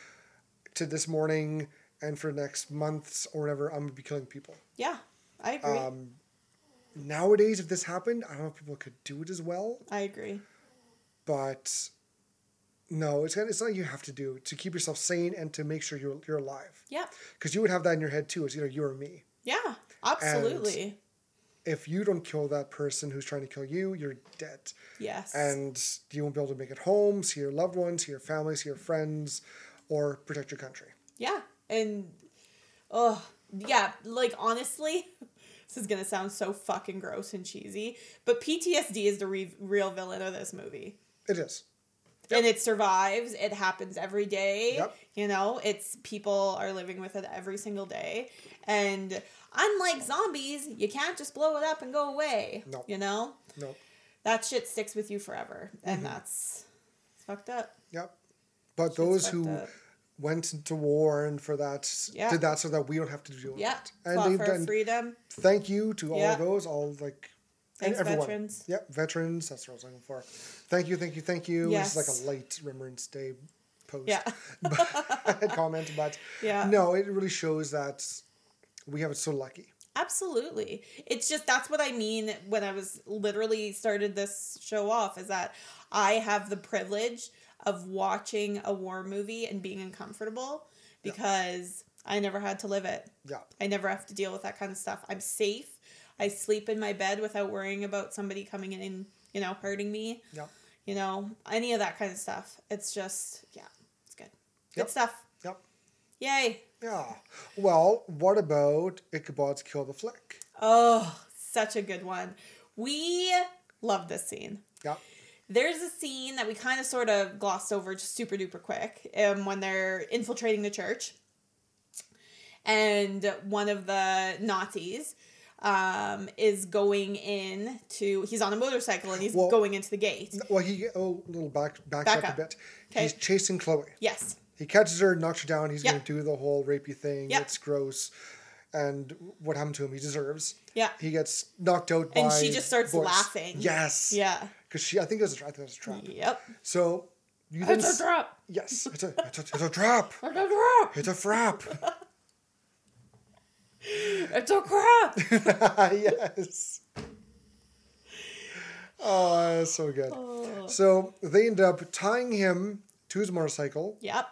to this morning and for the next months or whatever I'm gonna be killing people. Yeah. I agree. Um, Nowadays, if this happened, I don't know if people could do it as well I agree. but no, it's it's not you have to do to keep yourself sane and to make sure you're you're alive. Yeah. Because you would have that in your head too. It's either you or me. Yeah. Absolutely. If you don't kill that person who's trying to kill you, you're dead, yes. and you won't be able to make it home, see your loved ones, see your family, see your friends, or protect your country. Yeah. And oh, yeah, like honestly, *laughs* this is going to sound so fucking gross and cheesy, but PTSD is the re- real villain of this movie. It is. And it survives. It happens every day. Yep. You know, it's people are living with it every single day. And unlike zombies, you can't just blow it up and go away. No. You know? No. That shit sticks with you forever. Mm-hmm. And that's it's fucked up. Yep. But those who up. went into war and for that Yeah. did that so that we don't have to do Yeah. it. And Fought they've for done. freedom. Thank you to all Yeah. of those, all like everyone. veterans. Yep, veterans. That's what I was looking for. Thank you, thank you, thank you. It's like a late Remembrance Day post. Yeah. *laughs* *laughs* comment, but Yeah. no, it really shows that we have it so lucky. Absolutely. It's just that's what I mean when I was literally started this show off is that I have the privilege of watching a war movie and being uncomfortable because I never had to live it. Yeah. I never have to deal with that kind of stuff. I'm safe. I sleep in my bed without worrying about somebody coming in and, you know, hurting me. Yeah. You know, any of that kind of stuff. It's just, yeah, it's good. Good Yep. stuff. Yep. Yay. Yeah. Well, what about Ichabod's Kill the Flick? Oh, such a good one. We love this scene. Yeah. There's a scene that we kind of sort of glossed over just super duper quick um, when they're infiltrating the church. And one of the Nazis um, is going in to, he's on a motorcycle and he's Well- going into the gate. Well, he oh, a little back back, Back up, up. a bit. Okay. He's chasing Chloe. Yes. He catches her, knocks her down. He's Yep. going to do the whole rapey thing. Yep. It's gross. And what happened to him, he deserves. Yeah. He gets knocked out by And she just starts boys. laughing. Yes. Yeah. Because she, I think it was a, I think it was a trap. Yep. So you then It's a s- trap. Yes, it's a, it's a, it's a trap. It's a trap. It's a frap. *laughs* It's a crap. *laughs* yes. Oh, that's so good. So they end up tying him to his motorcycle. Yep.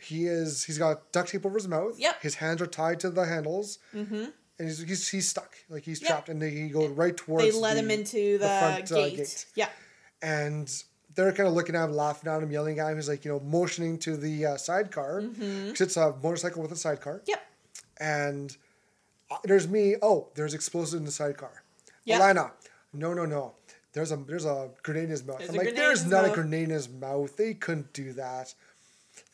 He is he's got duct tape over his mouth. Yep. His hands are tied to the handles. Mm-hmm. And he's, he's he's stuck. Like he's Yep. trapped and they, he goes right towards They let the- him into the, front, uh, gate. Yeah. And they're kind of looking at him, laughing at him, yelling at him. He's like, you know, motioning to the uh, sidecar. Mm-hmm. Because it's a motorcycle with a sidecar. Yep. and there's me. Oh, there's explosives in the sidecar. Yeah. Alana, no, no, no. There's a there's a grenade in his mouth. There's I'm like, there's not a mouth. grenade in his mouth. They couldn't do that.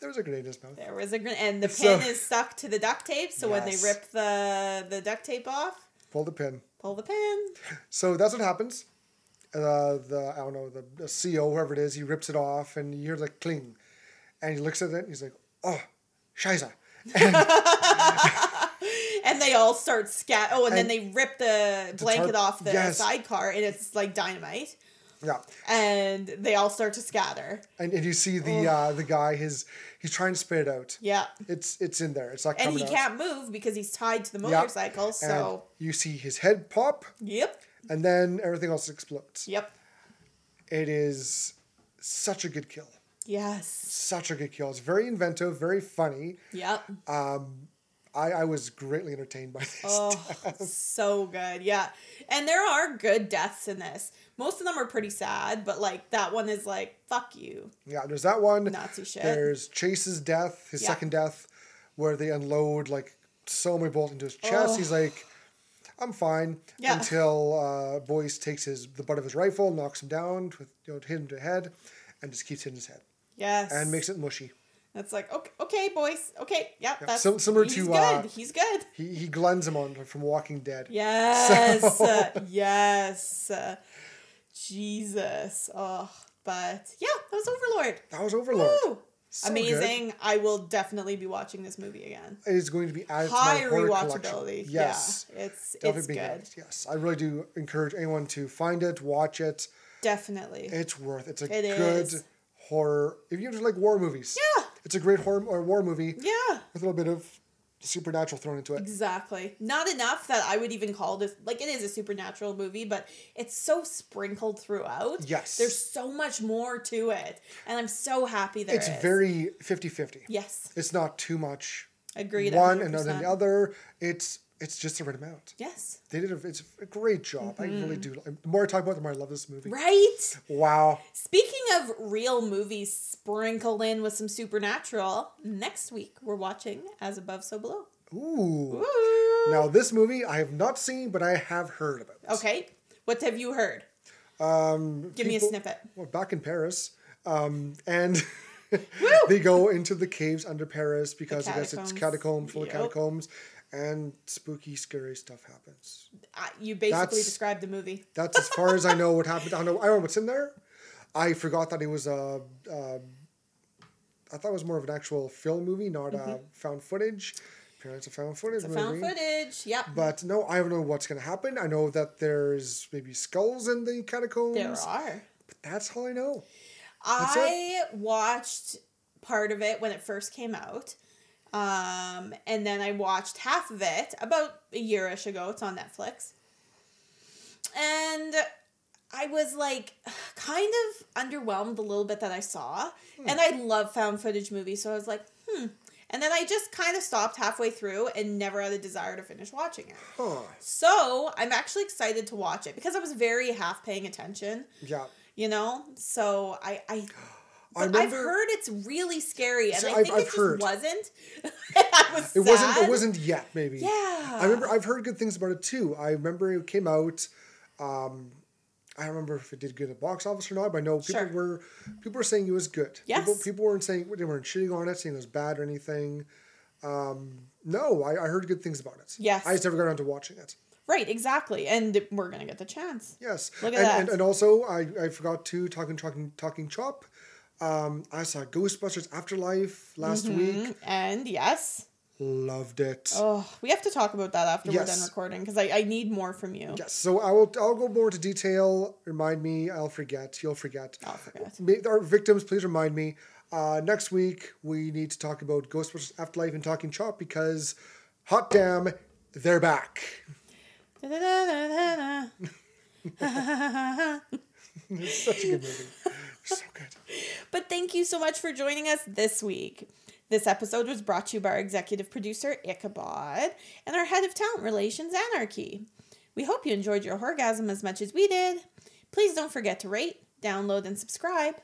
There was a grenade in his mouth. There was a gren- and the So- pin is stuck to the duct tape. So when they rip the the duct tape off, Pull the pin. pull the pin. So that's what happens. Uh, the I don't know the, the CO whoever it is he rips it off and you hear the cling, and he looks at it and he's like, oh, scheiße. *laughs* And they all start scat. Oh, and, then they rip the blanket tar- off the yes. sidecar, and it's like dynamite. Yeah, And they all start to scatter. and, and you see the uh, the guy his he's trying to spit it out. Yeah. It's it's in there. It's not And he out. can't move because he's tied to the Yeah. motorcycle. And So, you see his head pop, yep. and then everything else explodes. Yep. It is such a good kill. Yes. Such a good kill. It's very inventive, very funny. Yep. I, I was greatly entertained by this. Oh, so good. Yeah. And there are good deaths in this. Most of them are pretty sad, but like that one is like, fuck you. Yeah, there's that one. Nazi shit. There's Chase's death, his Yeah. second death, where they unload like so many bullets into his chest. Oh. He's like, I'm fine. Yeah. Until uh, Boyce takes his the butt of his rifle, knocks him down with you know, hit him to the head, and just keeps hitting his head Yes. and makes it mushy. It's like, okay, okay, boys. Okay. Yeah. That's sim- similar he's to, good. uh, he's good. He he glens him on from Walking Dead. Yes. So- uh, *laughs* yes. Uh, Jesus. Oh, but yeah, that was Overlord. That was Overlord. So Amazing. I will definitely be watching this movie again. It is going to be added High to my collection. rewatchability. Yes. Yeah, it's Definitely it's good. added. Yes, I really do encourage anyone to find it, watch it. Definitely. It's worth. It's a It good is. horror. If you just like war movies, Yeah. It's a great horror or war movie yeah. with a little bit of supernatural thrown into it. Exactly. Not enough that I would even call this like it is a supernatural movie, but it's so sprinkled throughout. Yes. There's so much more to it. And I'm so happy that It's is. very 50-50. Yes. It's not too much Agreed. one and 100%. then the other. It's it's just the right amount. Yes. They did a, it's a great job. I really do. The more I talk about it, the more I love this movie. Mm-hmm. Right? Wow. Speaking of real movies sprinkled in with some supernatural, next week we're watching As Above, So Below. Ooh. Ooh. Now this movie I have not seen, but I have heard about. Okay. What have you heard? Um, Give me a snippet. Well, back in Paris, um, and *laughs* they go into the caves under Paris because I guess it's catacombs. catacombs full Yep. of catacombs, and spooky, scary stuff happens. Uh, you basically That's- described the movie. That's as far as I know what happened. I don't know. I don't know what's in there. I forgot that it was a. Uh, thought it was more of an actual film movie, not a found footage. Apparently, it's a found footage Mm-hmm. A movie. found footage. Yep. But no, I don't know what's going to happen. I know that there's maybe skulls in the catacombs. there are. But that's all I know. I watched part of it when it first came out. Um, and then I watched half of it about a yearish ago. It's on Netflix. And I was like kind of underwhelmed a little bit that I saw. And I love found footage movies, so I was like, hmm. And then I just kind of stopped halfway through and never had a desire to finish watching it. Huh. So I'm actually excited to watch it because I was very half paying attention, Yeah. you know? So I, I, But I've heard it's really scary and I I've- think I've it just heard. wasn't. *laughs* was It wasn't. It wasn't yet. Maybe. Yeah. I remember. I've heard good things about it too. I remember it came out. Um, I don't remember if it did good at the box office or not, but I know people Sure. were people were saying it was good. Yes. People, people weren't saying they weren't shitting on it, saying it was bad or anything. Um, no, I, I heard good things about it. Yes. I just never got around to watching it. Right, exactly. And we're going to get the chance. Yes. Look at and, that. And, and also, I, I forgot to talking talking talking chop. Um, I saw Ghostbusters Afterlife last week. And yes. Loved it. Oh, we have to talk about that after we're done recording because I, I need more from you. Yes, so I will. I'll go more into detail. Remind me. I'll forget. You'll forget. I'll forget. Our victims, please remind me. Uh, next week we need to talk about Ghostbusters Afterlife and Talking Chop because, hot damn, they're back. It's *laughs* such a good movie. *laughs* so *laughs* good. But thank you so much for joining us this week. This episode was brought to you by our executive producer, Ichabod, and our head of talent relations, Anarchy. We hope you enjoyed your orgasm as much as we did. Please don't forget to rate, download, and subscribe.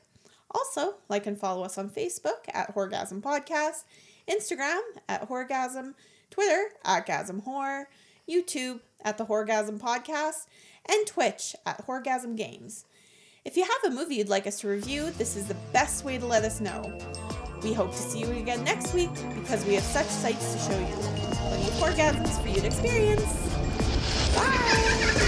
Also, like and follow us on Facebook at Horgasm Podcast, Instagram at Horgasm, Twitter at Gasm Horror, YouTube at the Horgasm Podcast, and Twitch at Horgasm Games. If you have a movie you'd like us to review, this is the best way to let us know. We hope to see you again next week because we have such sights to show you. Plenty of orgasms for you to experience. Bye!